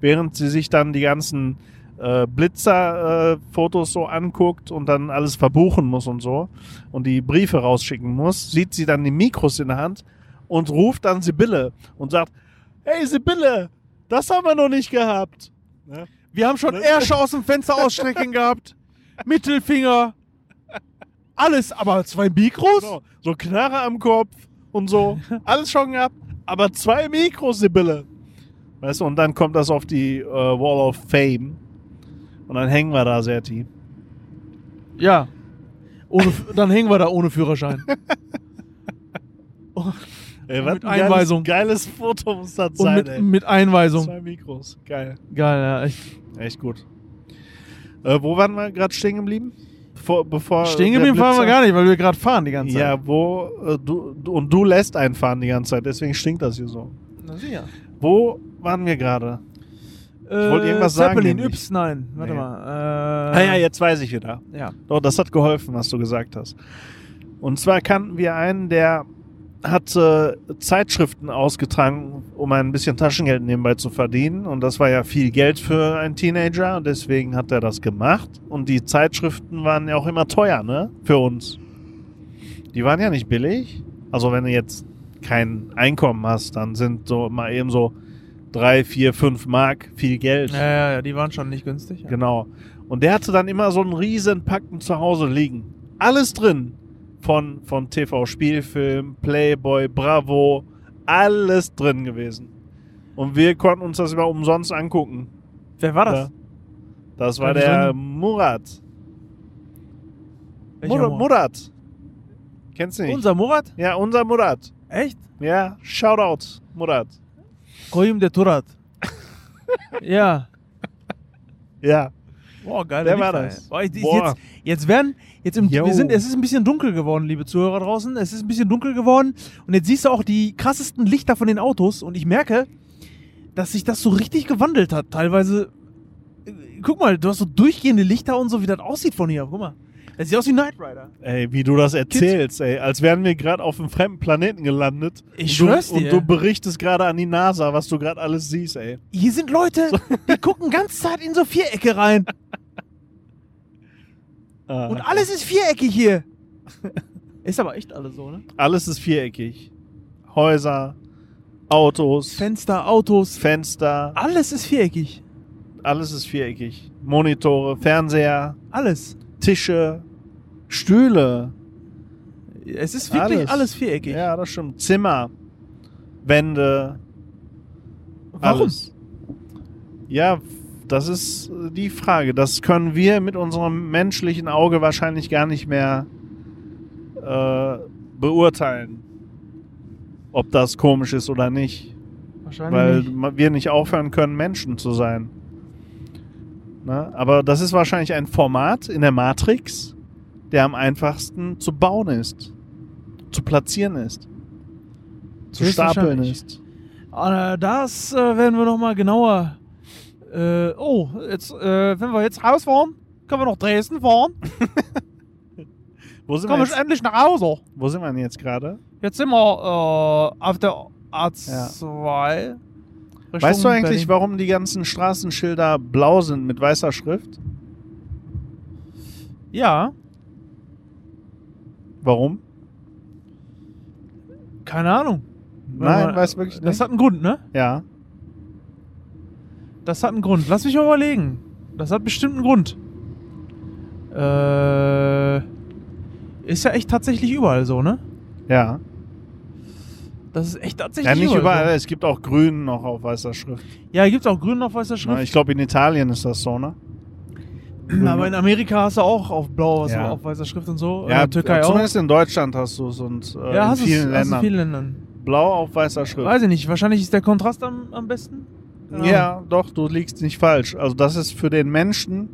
während sie sich dann die ganzen äh, Blitzer-Fotos so anguckt und dann alles verbuchen muss und so und die Briefe rausschicken muss, sieht sie dann die Mikros in der Hand und ruft dann Sibylle und sagt, hey Sibylle, das haben wir noch nicht gehabt. Ne? Wir haben schon Das- Ärsche aus dem Fenster ausstrecken gehabt. Mittelfinger. Alles, aber zwei Mikros? So, so Knarre am Kopf und so. Alles schon gehabt. Aber zwei Mikros, Sibylle. Weißt du, und dann kommt das auf die äh, Wall of Fame. Und dann hängen wir da, Serti. Ja. Ohne, dann hängen wir da ohne Führerschein. Oh, Ey, was mit ein geiles, Einweisung. geiles Foto muss das sein, mit, ey. mit Einweisung. Zwei Mikros. Geil. Geil, ja. Echt. Echt gut. Äh, wo waren wir gerade stehen geblieben? Bevor, bevor Stehen geblieben fahren wir gar nicht, weil wir gerade fahren die ganze Zeit. Ja, wo äh, du, und du lässt einen fahren die ganze Zeit, deswegen stinkt das hier so. Na sicher. Wo waren wir gerade? Ich wollte irgendwas sagen, Zeppelin. Yps, nein. Warte Nee. mal. Ah Äh, ja, jetzt weiß ich wieder. ja. Doch, das hat geholfen, was du gesagt hast. Und zwar kannten wir einen, der hat äh, Zeitschriften ausgetragen, um ein bisschen Taschengeld nebenbei zu verdienen. Und das war ja viel Geld für einen Teenager und deswegen hat er das gemacht. Und die Zeitschriften waren ja auch immer teuer, ne? Für uns. Die waren ja nicht billig. Also wenn du jetzt kein Einkommen hast, dann sind so mal eben so drei, vier, fünf Mark viel Geld. Ja, ja, ja, die waren schon nicht günstig. Ja. Genau. Und der hatte dann immer so einen riesen Packen zu Hause liegen. Alles drin. Von, von TV-Spielfilm, Playboy, Bravo, alles drin gewesen. Und wir konnten uns das immer umsonst angucken. Wer war das? Das war der drin? Murat. Welcher Mur Murat? Murat. Kennst du nicht? Unser Murat? ja, unser Murat. Echt? Ja, Shoutout, Murat. Koyum der Turat. ja. Ja. Boah, geil. Der war das. Boah, ich, ich, Boah. Jetzt, jetzt werden, jetzt im, Yo. wir sind, es ist ein bisschen dunkel geworden, liebe Zuhörer draußen. Es ist ein bisschen dunkel geworden. Und jetzt siehst du auch die krassesten Lichter von den Autos. Und ich merke, dass sich das so richtig gewandelt hat. Teilweise, äh, guck mal, du hast so durchgehende Lichter und so, wie das aussieht von hier. Guck mal. Das sieht aus wie Knight Rider. Ey, wie du das erzählst, ey. Als wären wir gerade auf einem fremden Planeten gelandet. Ich und schwör's du, dir. Und du berichtest gerade an die NASA, was du gerade alles siehst, ey. Hier sind Leute, die gucken ganz Zeit in so Vierecke rein. Ah, Und alles ist viereckig hier. Ist aber echt alles so, ne? alles ist viereckig. Häuser, Autos, Fenster, Autos, Fenster, alles ist viereckig. alles ist viereckig. Monitore, Fernseher, Alles. Tische, Stühle. Es ist wirklich alles, viereckig. Ja, das stimmt. Zimmer, Wände, Warum? alles. Ja, das ist äh, die Frage. Das können wir mit unserem menschlichen Auge wahrscheinlich gar nicht mehr äh, beurteilen, ob das komisch ist oder nicht. Wahrscheinlich Weil nicht. wir nicht aufhören können, Menschen zu sein. Ne? Aber das ist wahrscheinlich ein Format in der Matrix, der am einfachsten zu bauen ist, zu platzieren ist, zu stapeln ist. Äh, Das äh, werden wir nochmal genauer. Äh, oh, jetzt, äh, wenn wir jetzt rausfahren, können wir nach Dresden fahren. Wo sind, wir Kommen wir jetzt, endlich nach Hause. wo sind wir denn jetzt gerade? Jetzt sind wir äh, auf der A2. Richtung Weißt du eigentlich, warum die ganzen Straßenschilder blau sind mit weißer Schrift? Ja, Warum? keine Ahnung. Nein, Äh, weiß wirklich Das nicht. hat einen Grund, ne? Ja. Das hat einen Grund. Lass mich mal überlegen. Das hat bestimmt einen Grund. Äh, ist ja echt tatsächlich überall so, ne? Ja. Das ist echt tatsächlich Ja, nicht überall. So. Es gibt auch grün noch auf weißer Schrift. Ja, gibt auch grün auf weißer Na, Schrift. ich glaube, in Italien ist das so, ne? aber in Amerika hast du auch auf blau was Ja. auf weißer Schrift und so. Ja, in Türkei auch. zumindest in Deutschland hast du es und äh, Ja, in vielen es- hast Ländern. in vielen Ländern. Blau auf weißer Schrift. Weiß ich nicht. Wahrscheinlich ist der Kontrast am, am besten. Keine ja, doch, du liegst nicht falsch. Also das ist für den Menschen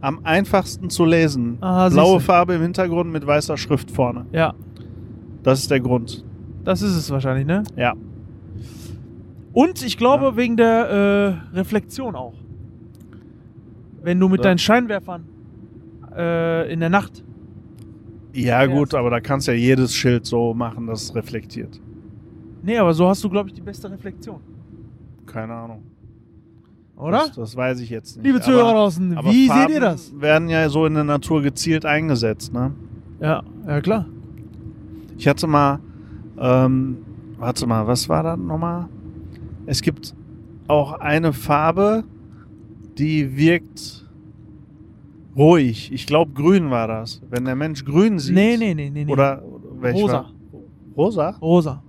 am einfachsten zu lesen. Aha, Blaue. Farbe im Hintergrund mit weißer Schrift vorne. Ja, Das ist der Grund. Das ist es wahrscheinlich, ne? Ja. Und ich glaube Ja. wegen der äh, Reflexion auch. Wenn du mit Ja. deinen Scheinwerfern äh, in der Nacht. Ja, gut, aber da kannst ja jedes Schild so machen, dass es reflektiert. Nee, aber so hast du, glaube ich, die beste Reflexion. Keine Ahnung. Oder? Das, das weiß ich jetzt nicht. Liebe Zuhörer aber, draußen, aber wie Farben seht ihr das? werden ja so in der Natur gezielt eingesetzt, ne? Ja, ja klar. Ich hatte mal, ähm, warte mal, was war das nochmal? Es gibt auch eine Farbe, die wirkt Ruhig. Ich glaube, grün war das. Wenn der Mensch grün sieht. Nee, nee, nee, nee. nee. Oder welcher? Rosa. Rosa? Rosa.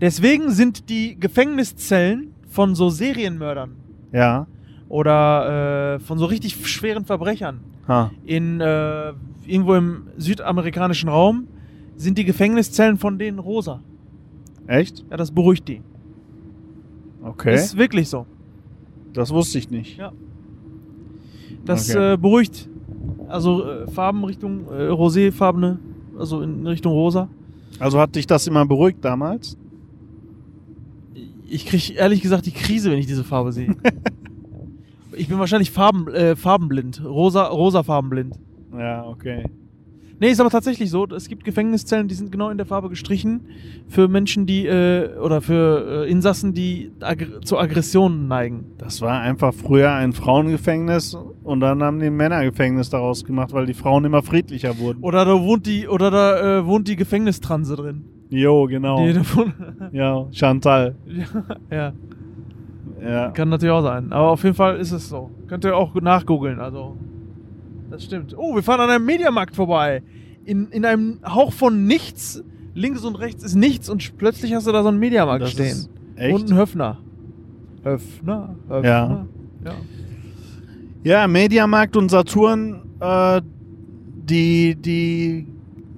Deswegen sind die Gefängniszellen von so Serienmördern Ja. oder äh, von so richtig schweren Verbrechern Ha. in äh, irgendwo im südamerikanischen Raum sind die Gefängniszellen von denen rosa. Echt? Ja, das beruhigt die. Okay. Ist wirklich so. das wusste ich nicht. Ja. Das Okay. äh, beruhigt. Also äh, Farben Richtung äh, roséfarbene, also in Richtung rosa. Also hat dich das immer beruhigt damals? Ich kriege ehrlich gesagt die Krise, wenn ich diese Farbe sehe. ich bin wahrscheinlich farben, äh, farbenblind. Rosa, rosa farbenblind. Ja, okay. Nee, ist aber tatsächlich so. Es gibt Gefängniszellen, die sind genau in der Farbe gestrichen für Menschen, die äh, oder für äh, Insassen, die aggr zu Aggressionen neigen. Das war einfach früher ein Frauengefängnis und dann haben die ein Männergefängnis daraus gemacht, weil die Frauen immer friedlicher wurden. Oder da wohnt die oder da äh, wohnt die Gefängnistranse drin. Jo, genau. Die, Ja, Chantal. ja, Ja. kann natürlich auch sein. Aber auf jeden Fall ist es so. Könnt ihr auch nachgoogeln. Also das stimmt. Oh, wir fahren an einem Mediamarkt vorbei. In, in einem Hauch von nichts. Links und rechts ist nichts und plötzlich hast du da so einen Mediamarkt Das stehen. ist echt. Und einen Höfner. Höfner, Höfner. Ja. ja. Ja, Mediamarkt und Saturn, äh, die, die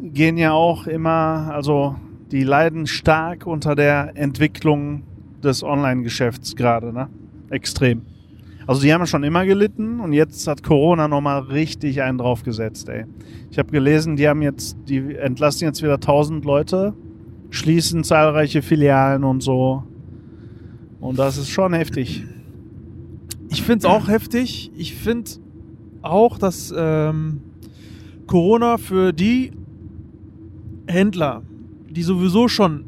gehen ja auch immer, also die leiden stark unter der Entwicklung des Online-Geschäfts gerade, ne? Extrem. Also die haben schon immer gelitten und jetzt hat Corona nochmal richtig einen draufgesetzt, ey. Ich habe gelesen, die haben jetzt, die entlassen jetzt wieder 1000 Leute, schließen zahlreiche Filialen und so. Und das ist schon heftig. Ich finde es auch heftig. Ich finde auch, dass ähm, Corona für die Händler, die sowieso schon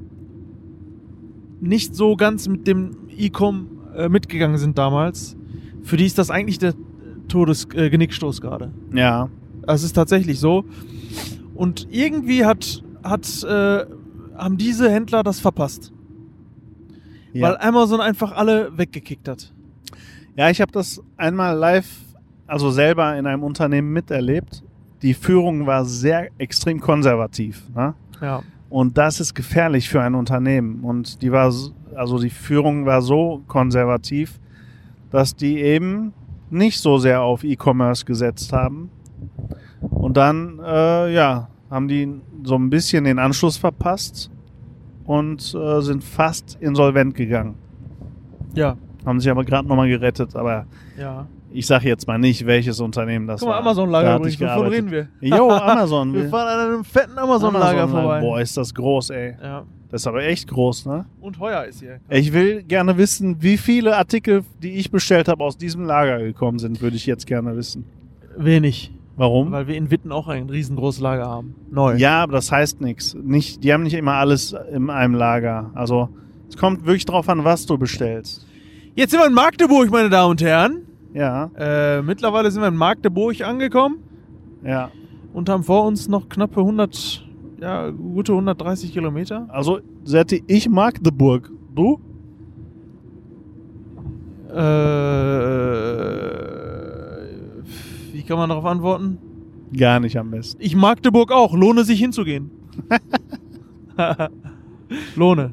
nicht so ganz mit dem E-Com äh, mitgegangen sind damals, für die ist das eigentlich der Todes äh, gerade. Ja. Es ist tatsächlich so. Und irgendwie hat, hat, äh, haben diese Händler das verpasst. ja. Weil Amazon einfach alle weggekickt hat. Ja, ich habe das einmal live, also selber in einem Unternehmen miterlebt. Die Führung war sehr extrem konservativ. Ne? Ja. Und das ist gefährlich für ein Unternehmen. Und die war, also die Führung war so konservativ, dass die eben nicht so sehr auf E-Commerce gesetzt haben. Und dann, äh, ja, haben die so ein bisschen den Anschluss verpasst und äh, sind fast insolvent gegangen. Ja. Haben sich aber gerade nochmal gerettet. Aber Ja. ich sage jetzt mal nicht, welches Unternehmen das Guck mal, war. Amazon-Lager übrigens. Wovon reden wir? Jo, Amazon. Wir fahren an einem fetten Amazon-Lager Amazon, vorbei. Boah, ist das groß, ey. Ja. Das ist aber echt groß, ne? Und heuer ist hier. Ich will gerne wissen, wie viele Artikel, die ich bestellt habe, aus diesem Lager gekommen sind, würde ich jetzt gerne wissen. Wenig. Warum? Weil wir in Witten auch ein riesengroßes Lager haben. Neu. Ja, aber das heißt nichts. Nicht, die haben nicht immer alles in einem Lager. Also es kommt wirklich drauf an, was du bestellst. Jetzt sind wir in Magdeburg, meine Damen und Herren. Ja, Äh, mittlerweile sind wir in Magdeburg angekommen ja. und haben vor uns noch knappe 100, ja, gute 130 Kilometer. Also, Serti, ich mag The Burg. Du? Äh, wie kann man darauf antworten? Gar nicht am besten. Ich Magdeburg auch. Lohne sich hinzugehen. Lohne.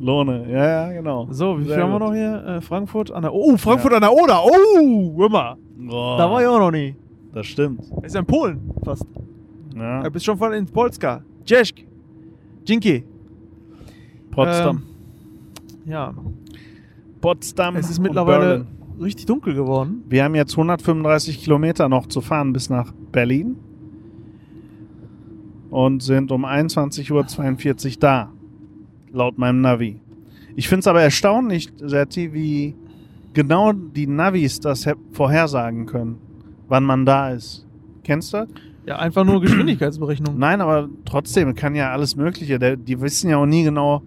Lohne, ja, ja, genau. So, wie viel haben wir noch hier? Äh, Frankfurt an der Oh, Frankfurt an der Oder. Oh, hör mal. Oh, Da war ich auch noch nie. Das stimmt. Ist ja in Polen fast. Ja. Du bist schon voll in Polska. Cześć. Dzięki. Potsdam. Ähm, ja, Potsdam. es ist mittlerweile richtig dunkel geworden. Wir haben jetzt 135 Kilometer noch zu fahren bis nach Berlin. Und sind um 21.42 Uhr da. Laut meinem Navi. Ich finde es aber erstaunlich, Serti, wie genau die Navis das he- vorhersagen können, wann man da ist. Kennst du das? Ja, einfach nur Geschwindigkeitsberechnung. Nein, aber trotzdem kann ja alles Mögliche. Der, die wissen ja auch nie genau,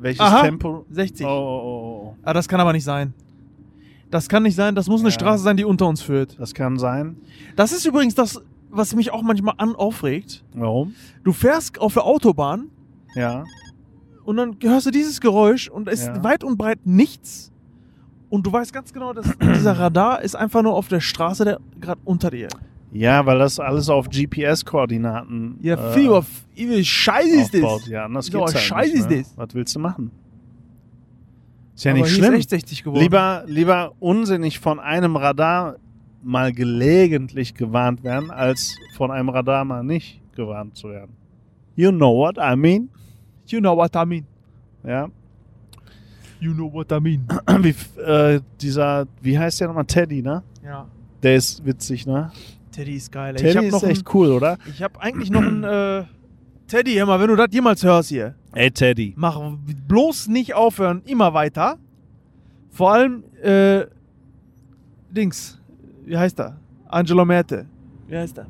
welches Aha. Tempo. 60. Oh, oh, oh. Ah, das kann aber nicht sein. Das kann nicht sein. Das muss eine Ja. Straße sein, die unter uns führt. Das kann sein. Das ist übrigens das, was mich auch manchmal an aufregt. Warum? Du fährst auf der Autobahn Ja. und dann hörst du dieses Geräusch und es ist Ja. weit und breit nichts. und du weißt ganz genau, dass dieser Radar ist einfach nur auf der Straße, der gerade unter dir. Ja, weil das alles auf GPS-Koordinaten Ja, äh, viel auf wie scheiße ist aufbaut. das. Ja, anders So, geht's halt scheiße nicht, ist ne? das. Was willst du machen? Ist ja Aber nicht schlimm. Ist echt 60 geworden. Lieber, lieber unsinnig von einem Radar mal gelegentlich gewarnt werden, als von einem Radar mal nicht gewarnt zu werden. You know what I mean? You know what I mean. Ja. You know what I mean. Wie, äh, dieser, wie heißt der nochmal? Teddy, ne? Ja. Der ist witzig, ne? Teddy ist geil. ey. ich Teddy hab ist noch echt ein, cool, oder? Ich habe eigentlich noch ein äh, Teddy, mal, wenn du das jemals hörst hier, Ey, Teddy. mach bloß nicht aufhören, immer weiter. Vor allem äh, Dings, wie heißt er? Angelo Merte. Wie heißt er?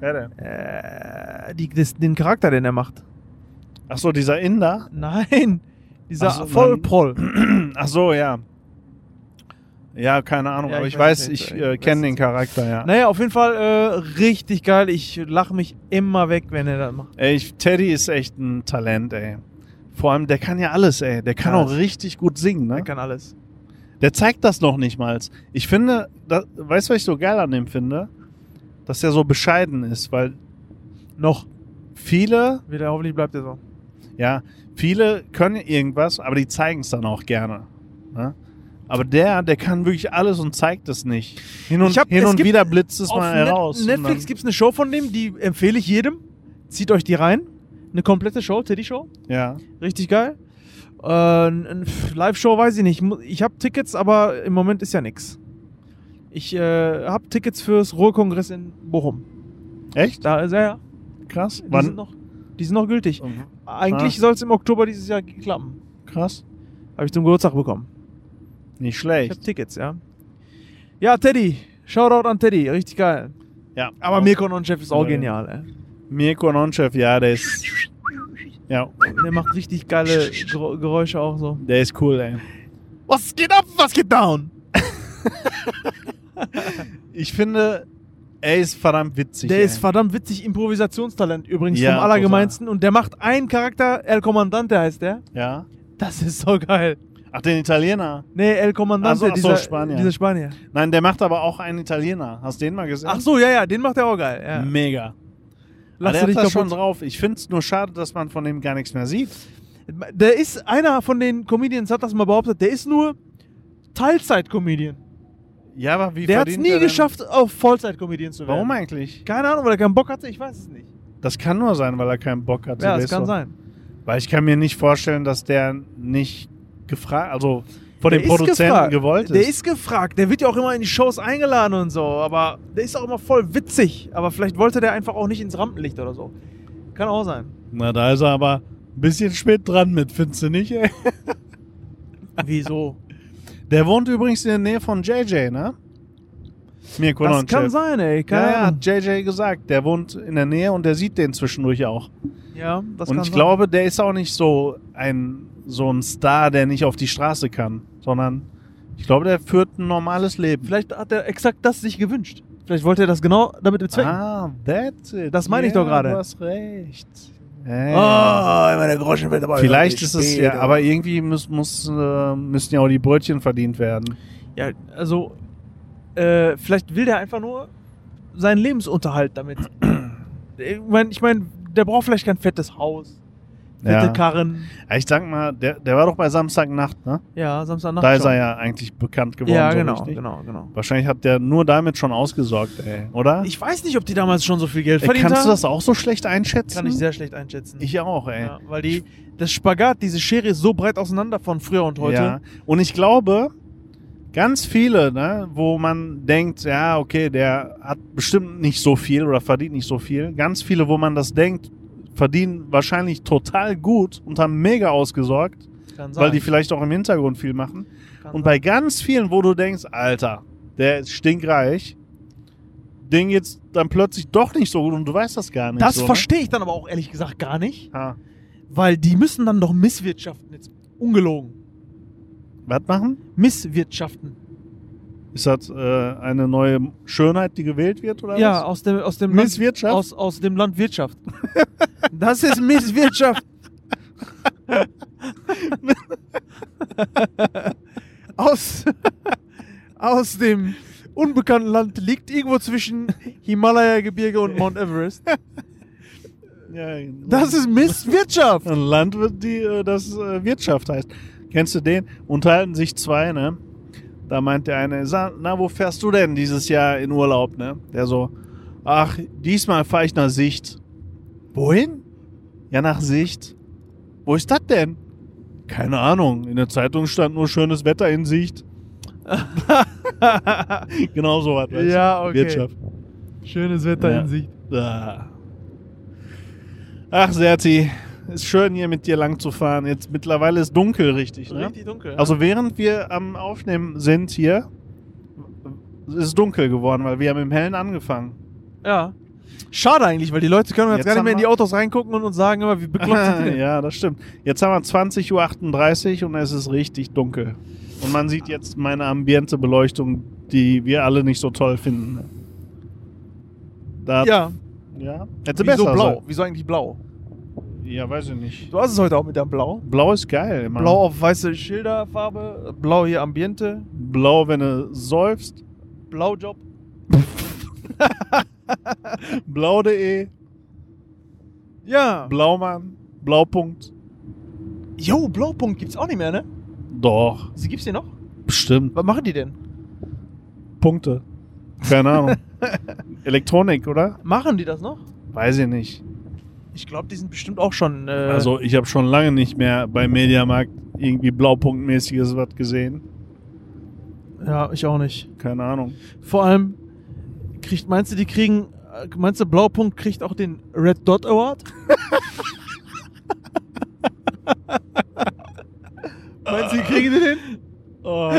Ja, der. Äh, die, das, den Charakter, den er macht. Ach so, dieser Inder? Nein, dieser Ach so, Vollproll. Ach so, ja. Ja, keine Ahnung, Ja, aber ich ich weiß ich äh, weiß kenne den. Charakter, ja. Naja, auf jeden Fall äh, richtig geil. Ich lache mich immer weg, wenn er das macht. Ey, ich, Teddy ist echt ein Talent, ey. Vor allem, der kann ja alles, ey. Der kann Ja. auch richtig gut singen, ne? Er kann alles. Der zeigt das noch nicht mal. Ich finde, da, weißt du, was ich so geil an dem finde? Dass er so bescheiden ist, weil Noch. viele, Wieder, hoffentlich bleibt er so. ja, viele können irgendwas, aber die zeigen es dann auch gerne. Ne? Aber der, der kann wirklich alles und zeigt es nicht. Hin und, Ich hab- hin und wieder blitzt es Auf mal heraus. und Netflix gibt es eine Show von dem, die empfehle ich jedem. Zieht euch die rein. Eine komplette Show, Teddy-Show. Ja. Richtig geil. Äh, Live-Show weiß ich nicht. Ich habe Tickets, aber im Moment ist ja nix. Ich äh, habe Tickets fürs Ruhrkongress in Bochum. Echt? Da ist er ja. Krass. Die sind Wann? noch, die sind noch gültig. Ah. Eigentlich soll es im Oktober dieses Jahr klappen. Krass. Habe ich zum Geburtstag bekommen. Nicht Ich schlecht. habe Tickets, ja. Ja, Teddy. Shoutout an Teddy. Richtig geil. Ja. Aber Mirko Non-Chef ist auch Ja. genial, ey. Mirko Nonchef, ja, der ist. Ja, Der macht richtig geile Geräusche auch so. der ist cool, ey. Was geht ab, was geht down? Ich finde, er ist verdammt witzig. Der ey. ist verdammt witzig, Improvisationstalent übrigens Ja, vom Allergemeinsten. Und der macht einen Charakter, El Comandante heißt der. Ja. Das ist so geil. Ach, den Italiener. Nee, El Comandante, Ach so, ach so, dieser, Spanier. dieser Spanier. Nein, der macht aber auch einen Italiener. Hast du den mal gesehen? Ach so, ja, ja, den macht er auch geil. Ja. Mega. Lass der du dich hat das schon drauf. Ich finde es nur schade, dass man von dem gar nichts mehr sieht. Der ist, einer von den Comedians hat das mal behauptet, der ist nur Teilzeit-Comedian. Ja, aber wie Der hat es nie geschafft, auf Vollzeit-Comedian zu werden. Warum eigentlich? Keine Ahnung, weil er keinen Bock hatte, ich weiß es nicht. Das kann nur sein, weil er keinen Bock hat. Ja, Der das kann doch- sein. Weil ich kann mir nicht vorstellen, dass der nicht gefragt, also von Der den Produzenten gefragt. gewollt ist. Der ist gefragt, der wird ja auch immer in die Shows eingeladen und so, aber der ist auch immer voll witzig. Aber vielleicht wollte der einfach auch nicht ins Rampenlicht oder so. Kann auch sein. Na, da ist er aber ein bisschen spät dran mit, findest du nicht, ey? Wieso? Der wohnt übrigens in der Nähe von JJ, ne? Mirko das kann sein, ey. Keine Ja, ja, hat JJ gesagt. Der wohnt in der Nähe und der sieht den zwischendurch auch. Ja, das und kann ich sein. glaube, der ist auch nicht so ein, so ein Star, der nicht auf die Straße kann, sondern ich glaube, der führt ein normales Leben. Vielleicht hat er exakt das sich gewünscht. Vielleicht wollte er das genau damit bezwecken. Ah, that's it. Das meine ich Ja, doch gerade. Du hast recht. Hey. Ah, immer der Groschen wird dabei. Vielleicht ist es ja, aber irgendwie muss, muss, äh, müssen ja auch die Brötchen verdient werden. Ja, also, äh, vielleicht will der einfach nur seinen Lebensunterhalt damit. ich meine, ich mein, der braucht vielleicht kein fettes Haus, fette Ja. Karren. Ja, ich sag mal, der, der war doch bei Samstagnacht, ne? Ja, Samstagnacht. Da ist schon. er ja eigentlich bekannt geworden. Ja, so genau, richtig. genau, genau. Wahrscheinlich hat der nur damit schon ausgesorgt, ey, oder? Ich weiß nicht, ob die damals schon so viel Geld Ey, verdient kannst haben. du das auch so schlecht einschätzen? Kann ich sehr schlecht einschätzen. Ich auch, ey. ja, weil die, das Spagat, diese Schere ist so breit auseinander von früher und heute. Ja. Und ich glaube, ganz viele, ne, wo man denkt, ja, okay, der hat bestimmt nicht so viel oder verdient nicht so viel. Ganz viele, wo man das denkt, verdienen wahrscheinlich total gut und haben mega ausgesorgt, weil die vielleicht auch im Hintergrund viel machen. Kann Und sein. bei ganz vielen, wo du denkst, Alter, der ist stinkreich, den geht's dann plötzlich doch nicht so gut und du weißt das gar nicht. Das so, ne? verstehe ich dann aber auch ehrlich gesagt gar nicht, Ha. weil die müssen dann doch misswirtschaften, jetzt ungelogen. Was machen? Misswirtschaften. Ist das äh, eine neue Schönheit, die gewählt wird oder Ja, was? aus dem, aus dem Misswirtschaft? Land, aus, aus dem Land Wirtschaft. das ist Misswirtschaft. aus, aus dem unbekannten Land liegt irgendwo zwischen Himalaya-Gebirge und Mount Everest. Ja, Das ist Misswirtschaft. ein Land, die, äh, das äh, Wirtschaft heißt. Kennst du den? Unterhalten sich zwei, ne? Da meint der eine, "Sa- na, wo fährst du denn dieses Jahr in Urlaub, ne? Der so, ach, diesmal fahre ich nach Sicht. Wohin? Ja, nach Sicht. Wo ist das denn? Keine Ahnung. In der Zeitung stand nur schönes Wetter in Sicht. genau so du? Ja, okay. Wirtschaft. Schönes Wetter Ja. in Sicht. Ah. Ach, Serti, ist schön hier mit dir lang zu fahren. Jetzt mittlerweile ist dunkel, richtig, ne? Richtig dunkel. Also während wir am Aufnehmen sind hier, ist es dunkel geworden, weil wir haben im Hellen angefangen. ja. Schade eigentlich, weil die Leute können jetzt, Jetzt gar nicht mehr in die Autos reingucken und uns sagen immer, wie bekloppt sind die denn? ja, das stimmt. Jetzt haben wir 20.38 Uhr und es ist richtig dunkel. Und man sieht jetzt meine Ambiente-Beleuchtung, die wir alle nicht so toll finden. Da, Ja, ja. Hätte wieso besser blau? sein. Wieso eigentlich blau? Ja, weiß ich nicht. Du hast es heute auch mit dem Blau. Blau ist geil. Immer. Blau auf weiße Schilderfarbe, blau hier Ambiente, Blau, wenn du säufst. Blaujob. Blau.de, Ja. Blaumann, Blaupunkt. Jo, Blaupunkt gibt's auch nicht mehr, ne? Doch, Sie gibt's die noch? bestimmt. Was machen die denn? Punkte. Keine Ahnung. Elektronik, oder? Machen die das noch? Weiß ich nicht. Ich glaube, die sind bestimmt auch schon. Äh, Also, ich habe schon lange nicht mehr bei Mediamarkt irgendwie Blaupunktmäßiges was gesehen. Ja, ich auch nicht. Keine Ahnung. Vor allem, kriegt, meinst du, die kriegen. äh, Meinst du, Blaupunkt kriegt auch den Red Dot Award? meinst du, die kriegen den? Oh.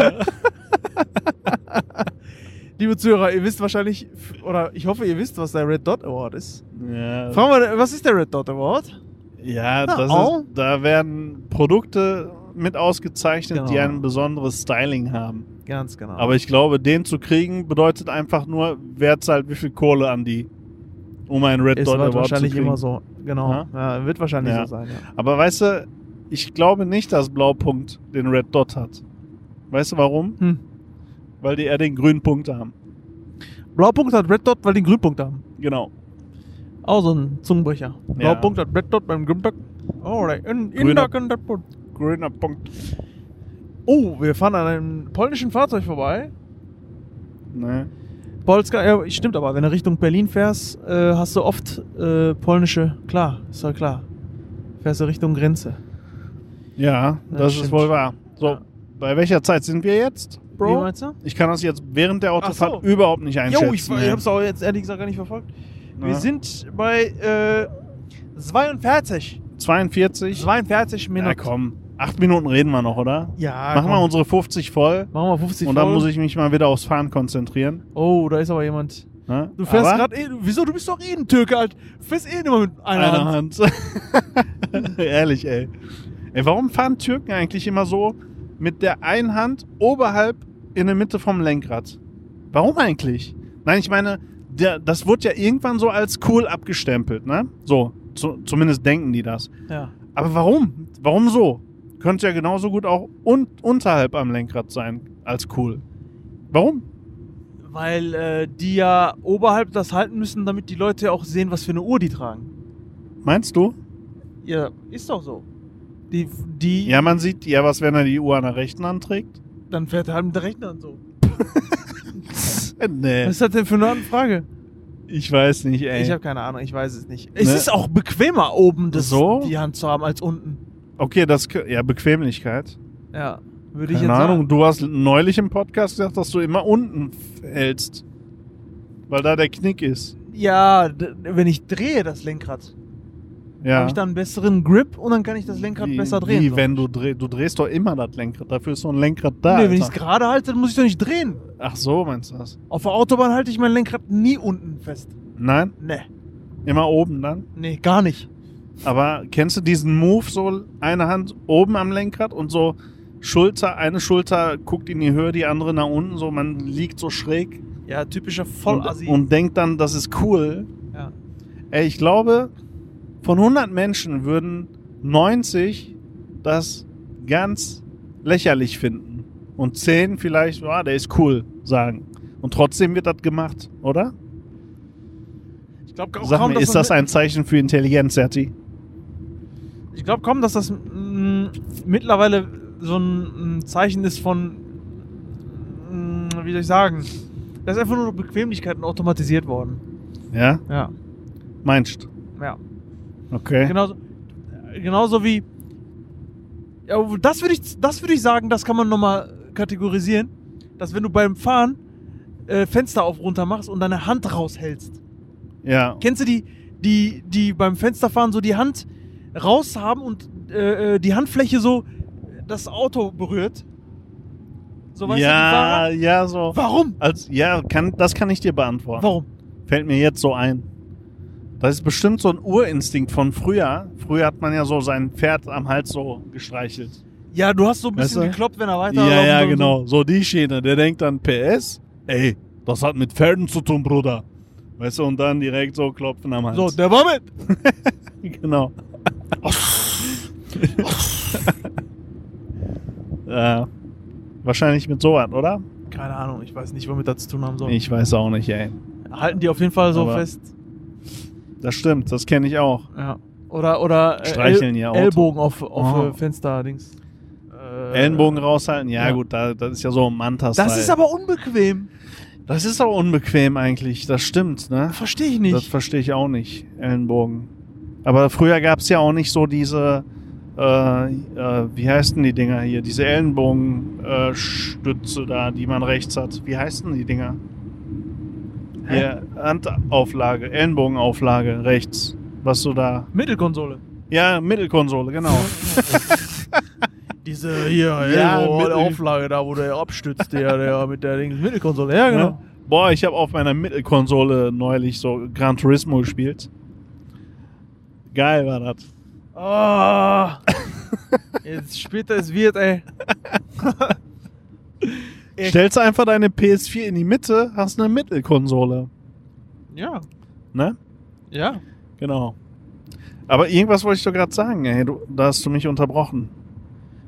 Liebe Zuhörer, ihr wisst wahrscheinlich, oder ich hoffe, ihr wisst, was der Red Dot Award ist. ja, Fragen wir, was ist der Red Dot Award? ja Na, das ist, da werden Produkte mit ausgezeichnet, die Genau. ein besonderes Styling haben. Ganz genau. Aber ich glaube, den zu kriegen bedeutet einfach nur, wer zahlt wie viel Kohle an die, um einen Red es Dot wird Award zu wahrscheinlich kriegen. immer so. Genau. Ja? Ja, wird wahrscheinlich Ja. so sein. Aber weißt du, ich glaube nicht, dass Blaupunkt den Red Dot hat. Weißt du warum? Hm. Weil die eher den grünen Punkt haben. Blaupunkt hat Red Dot, weil die einen Grünpunkt haben. Genau. Auch so ein Zungenbrecher. Blaupunkt hat Red Dot beim Grünpunkt. Oh, right. in, in Grüner- in Punkt. Grüner Punkt. Oh, wir fahren an einem polnischen Fahrzeug vorbei. Ne? Polska, ja, stimmt aber, wenn du Richtung Berlin fährst, äh, hast du oft äh, polnische, klar, ist ja klar. Fährst du Richtung Grenze. Ja, Das das ist wohl wahr. So, Ja. bei welcher Zeit sind wir jetzt, Wie Bro? meinst du? Ich kann das jetzt während der Autofahrt so. überhaupt nicht einschätzen. Jo, ich, ich hab's auch jetzt ehrlich gesagt gar nicht verfolgt. Wir Ja. sind bei äh, 42. 42. 42 Minuten. Ja, komm. Acht Minuten reden wir noch, oder? Ja, Machen wir unsere 50 voll. Machen wir 50 und dann voll. muss ich mich mal wieder aufs Fahren konzentrieren. Oh, da ist aber jemand. Ne? Du fährst gerade eh. Wieso? Du bist doch eh ein Türke, halt. Du fährst eh immer mit einer, einer Hand. Hand. Ehrlich, ey. Ey, warum fahren Türken eigentlich immer so mit der einen Hand oberhalb in der Mitte vom Lenkrad? Warum eigentlich? Nein, ich meine, der, das wurde ja irgendwann so als cool abgestempelt, ne? So, zu, zumindest denken die das. Ja. Aber warum? Warum so? Könnte ja genauso gut auch un unterhalb am Lenkrad sein als cool. Warum? Weil äh, die ja oberhalb das halten müssen, damit die Leute ja auch sehen, was für eine Uhr die tragen. Meinst du? Ja, ist doch so. Die, die Ja, man sieht, ja, was, wenn er die Uhr an der rechten Hand trägt? Dann fährt er halt mit der rechten Hand so. nee. Was ist das denn für eine Frage? Ich weiß nicht, ey. Ich habe keine Ahnung, ich weiß es nicht. Es Ne? ist auch bequemer, oben das, So? die Hand zu haben, als unten. Okay, das ja Bequemlichkeit. Ja, würde ich Keine jetzt Ahnung, sagen. du hast neulich im Podcast gesagt, dass du immer unten hältst. Weil da der Knick ist. Ja, wenn ich drehe das Lenkrad, Ja. habe ich dann einen besseren Grip und dann kann ich das Lenkrad wie, besser drehen. Wie, so. wenn du drehst. Du drehst doch immer das Lenkrad. Dafür ist so ein Lenkrad da. nee, wenn ich es gerade halte, dann muss ich doch nicht drehen. Ach so, meinst du das? Auf der Autobahn halte ich mein Lenkrad nie unten fest. Nein? Nee, Immer oben dann? nee, gar nicht. Aber kennst du diesen Move, so eine Hand oben am Lenkrad und so Schulter, eine Schulter guckt in die Höhe, die andere nach unten, so man liegt so schräg Ja, typischer und, Vollassi. und denkt dann, das ist cool. ja. Ey, ich glaube, von 100 Menschen würden 90 das ganz lächerlich finden. und 10 vielleicht, ja, der ist cool, sagen. Und trotzdem wird das gemacht, oder? Ich glaube Sag kaum, mir, dass ist das ein Zeichen für Intelligenz, Serti? Ich glaube kaum, dass das mm, mittlerweile so ein mm, Zeichen ist von, mm, wie soll ich sagen, das ist einfach nur Bequemlichkeit und automatisiert worden. Ja? Ja, Meinst ja. Okay. Genauso, genauso wie, ja, das würde ich, das würde ich sagen, das kann man nochmal kategorisieren, dass wenn du beim Fahren äh, Fenster auf runter machst und deine Hand raushältst. Ja. Kennst du die, die, die beim Fensterfahren so die Hand raus haben und äh, äh, die Handfläche so das Auto berührt? So weißt du, ja, Fahrer? ja, so. Warum? Als, ja, kann, das kann ich dir beantworten. Warum? Fällt mir jetzt so ein. Das ist bestimmt so ein Urinstinkt von früher. Früher hat man ja so sein Pferd am Hals so gestreichelt. Ja, du hast so ein Weißt bisschen du? gekloppt, wenn er weiter Ja, ja, so- genau. So die Schiene. Der denkt dann PS. Ey, das hat mit Pferden zu tun, Bruder. Weißt du, und dann direkt so klopfen am Hals. So, der war mit. genau. ja. Wahrscheinlich mit sowas, oder? Keine Ahnung, ich weiß nicht, womit das zu tun haben soll. Ich weiß auch nicht, ey. Halten die auf jeden Fall so Aber- fest. Das stimmt, das kenne ich auch. Ja. Oder, oder äh, Streicheln El ihr Auto. Ellbogen auf, auf Oh. äh, Fenster-Dings. Äh, Ellenbogen raushalten, ja, ja. gut, da, das ist ja so ein manta Das ist aber unbequem. Das ist auch unbequem eigentlich, das stimmt, ne? Verstehe ich nicht. Das verstehe ich auch nicht, Ellenbogen. Aber früher gab es ja auch nicht so diese, äh, äh, wie heißen die Dinger hier, diese Ellenbogenstütze da, die man rechts hat. Wie heißen die Dinger? Hier, Handauflage, Ellenbogenauflage rechts. Was du da. Mittelkonsole. Ja, Mittelkonsole, genau. Diese hier, Ja, Mittel- Auflage da, wo der abstützt, der, der mit der Dings Mittelkonsole. Ja, genau. Ja. Boah, ich habe auf meiner Mittelkonsole neulich so Gran Turismo gespielt. Geil war das. Ah. Jetzt später es wird, ey. Stellst einfach deine PS4 in die Mitte, hast eine Mittelkonsole. Ja, Ne? ja. Genau. Aber irgendwas wollte ich doch gerade sagen, ey. Du, da hast du mich unterbrochen.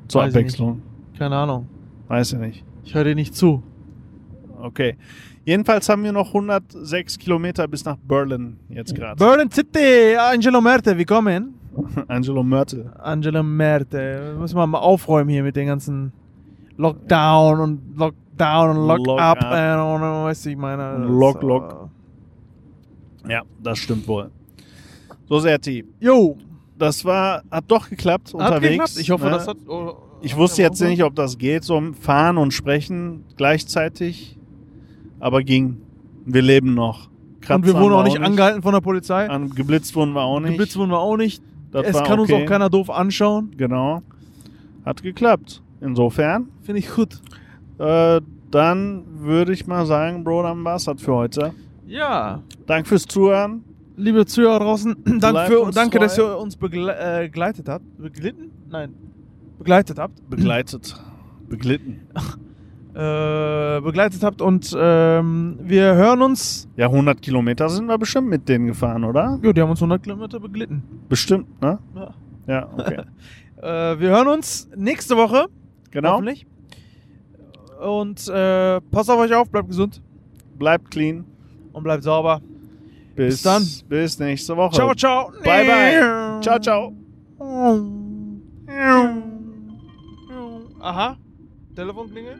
Zur Weiß Abwechslung. Keine Ahnung. Weiß ich nicht. Ich höre dir nicht zu. Okay. Jedenfalls haben wir noch 106 Kilometer bis nach Berlin jetzt gerade. Berlin City, Angelo Merte, willkommen. Angelo Mörtel. Angelo Merte. Müssen wir mal aufräumen hier mit den ganzen Lockdown und Lockdown und Lock, Lock up, up. und, und weißt du, ich meine. Und das, Lock, äh, Lock. Ja, das stimmt wohl. So, Serti. Jo, Das war, hat doch geklappt hat unterwegs. geklappt. Ich hoffe, ne? das hat. oh, Ich wusste jetzt nicht, ob das geht, so fahren und sprechen gleichzeitig. Aber ging. Wir leben noch. Und Kratzer wir wurden auch nicht angehalten von der Polizei. An, geblitzt wurden wir auch nicht. Geblitzt wurden wir auch nicht. Das es kann uns okay. auch keiner doof anschauen. Genau. Hat geklappt. Insofern. Finde ich gut. Äh, dann würde ich mal sagen, Bro, dann war's das für heute. Ja. Danke fürs Zuhören. Liebe Zuhörer draußen, danke, Bleibt für, danke treu. dass ihr uns begle äh, begleitet habt. Beglitten? Nein. Begleitet habt. Begleitet. Beglitten. Äh, begleitet habt und ähm, wir hören uns. Ja, 100 Kilometer sind wir bestimmt mit denen gefahren, oder? Jo, die haben uns 100 Kilometer beglitten. Bestimmt, ne? Ja. Ja, okay. Äh, wir hören uns nächste Woche. Genau. Hoffentlich. Und äh, passt auf euch auf, bleibt gesund Bleibt clean. und bleibt sauber. Bis, Bis dann. Bis nächste Woche. Ciao, ciao. Bye, bye. Ciao, ciao. Aha. Telefon klingelt.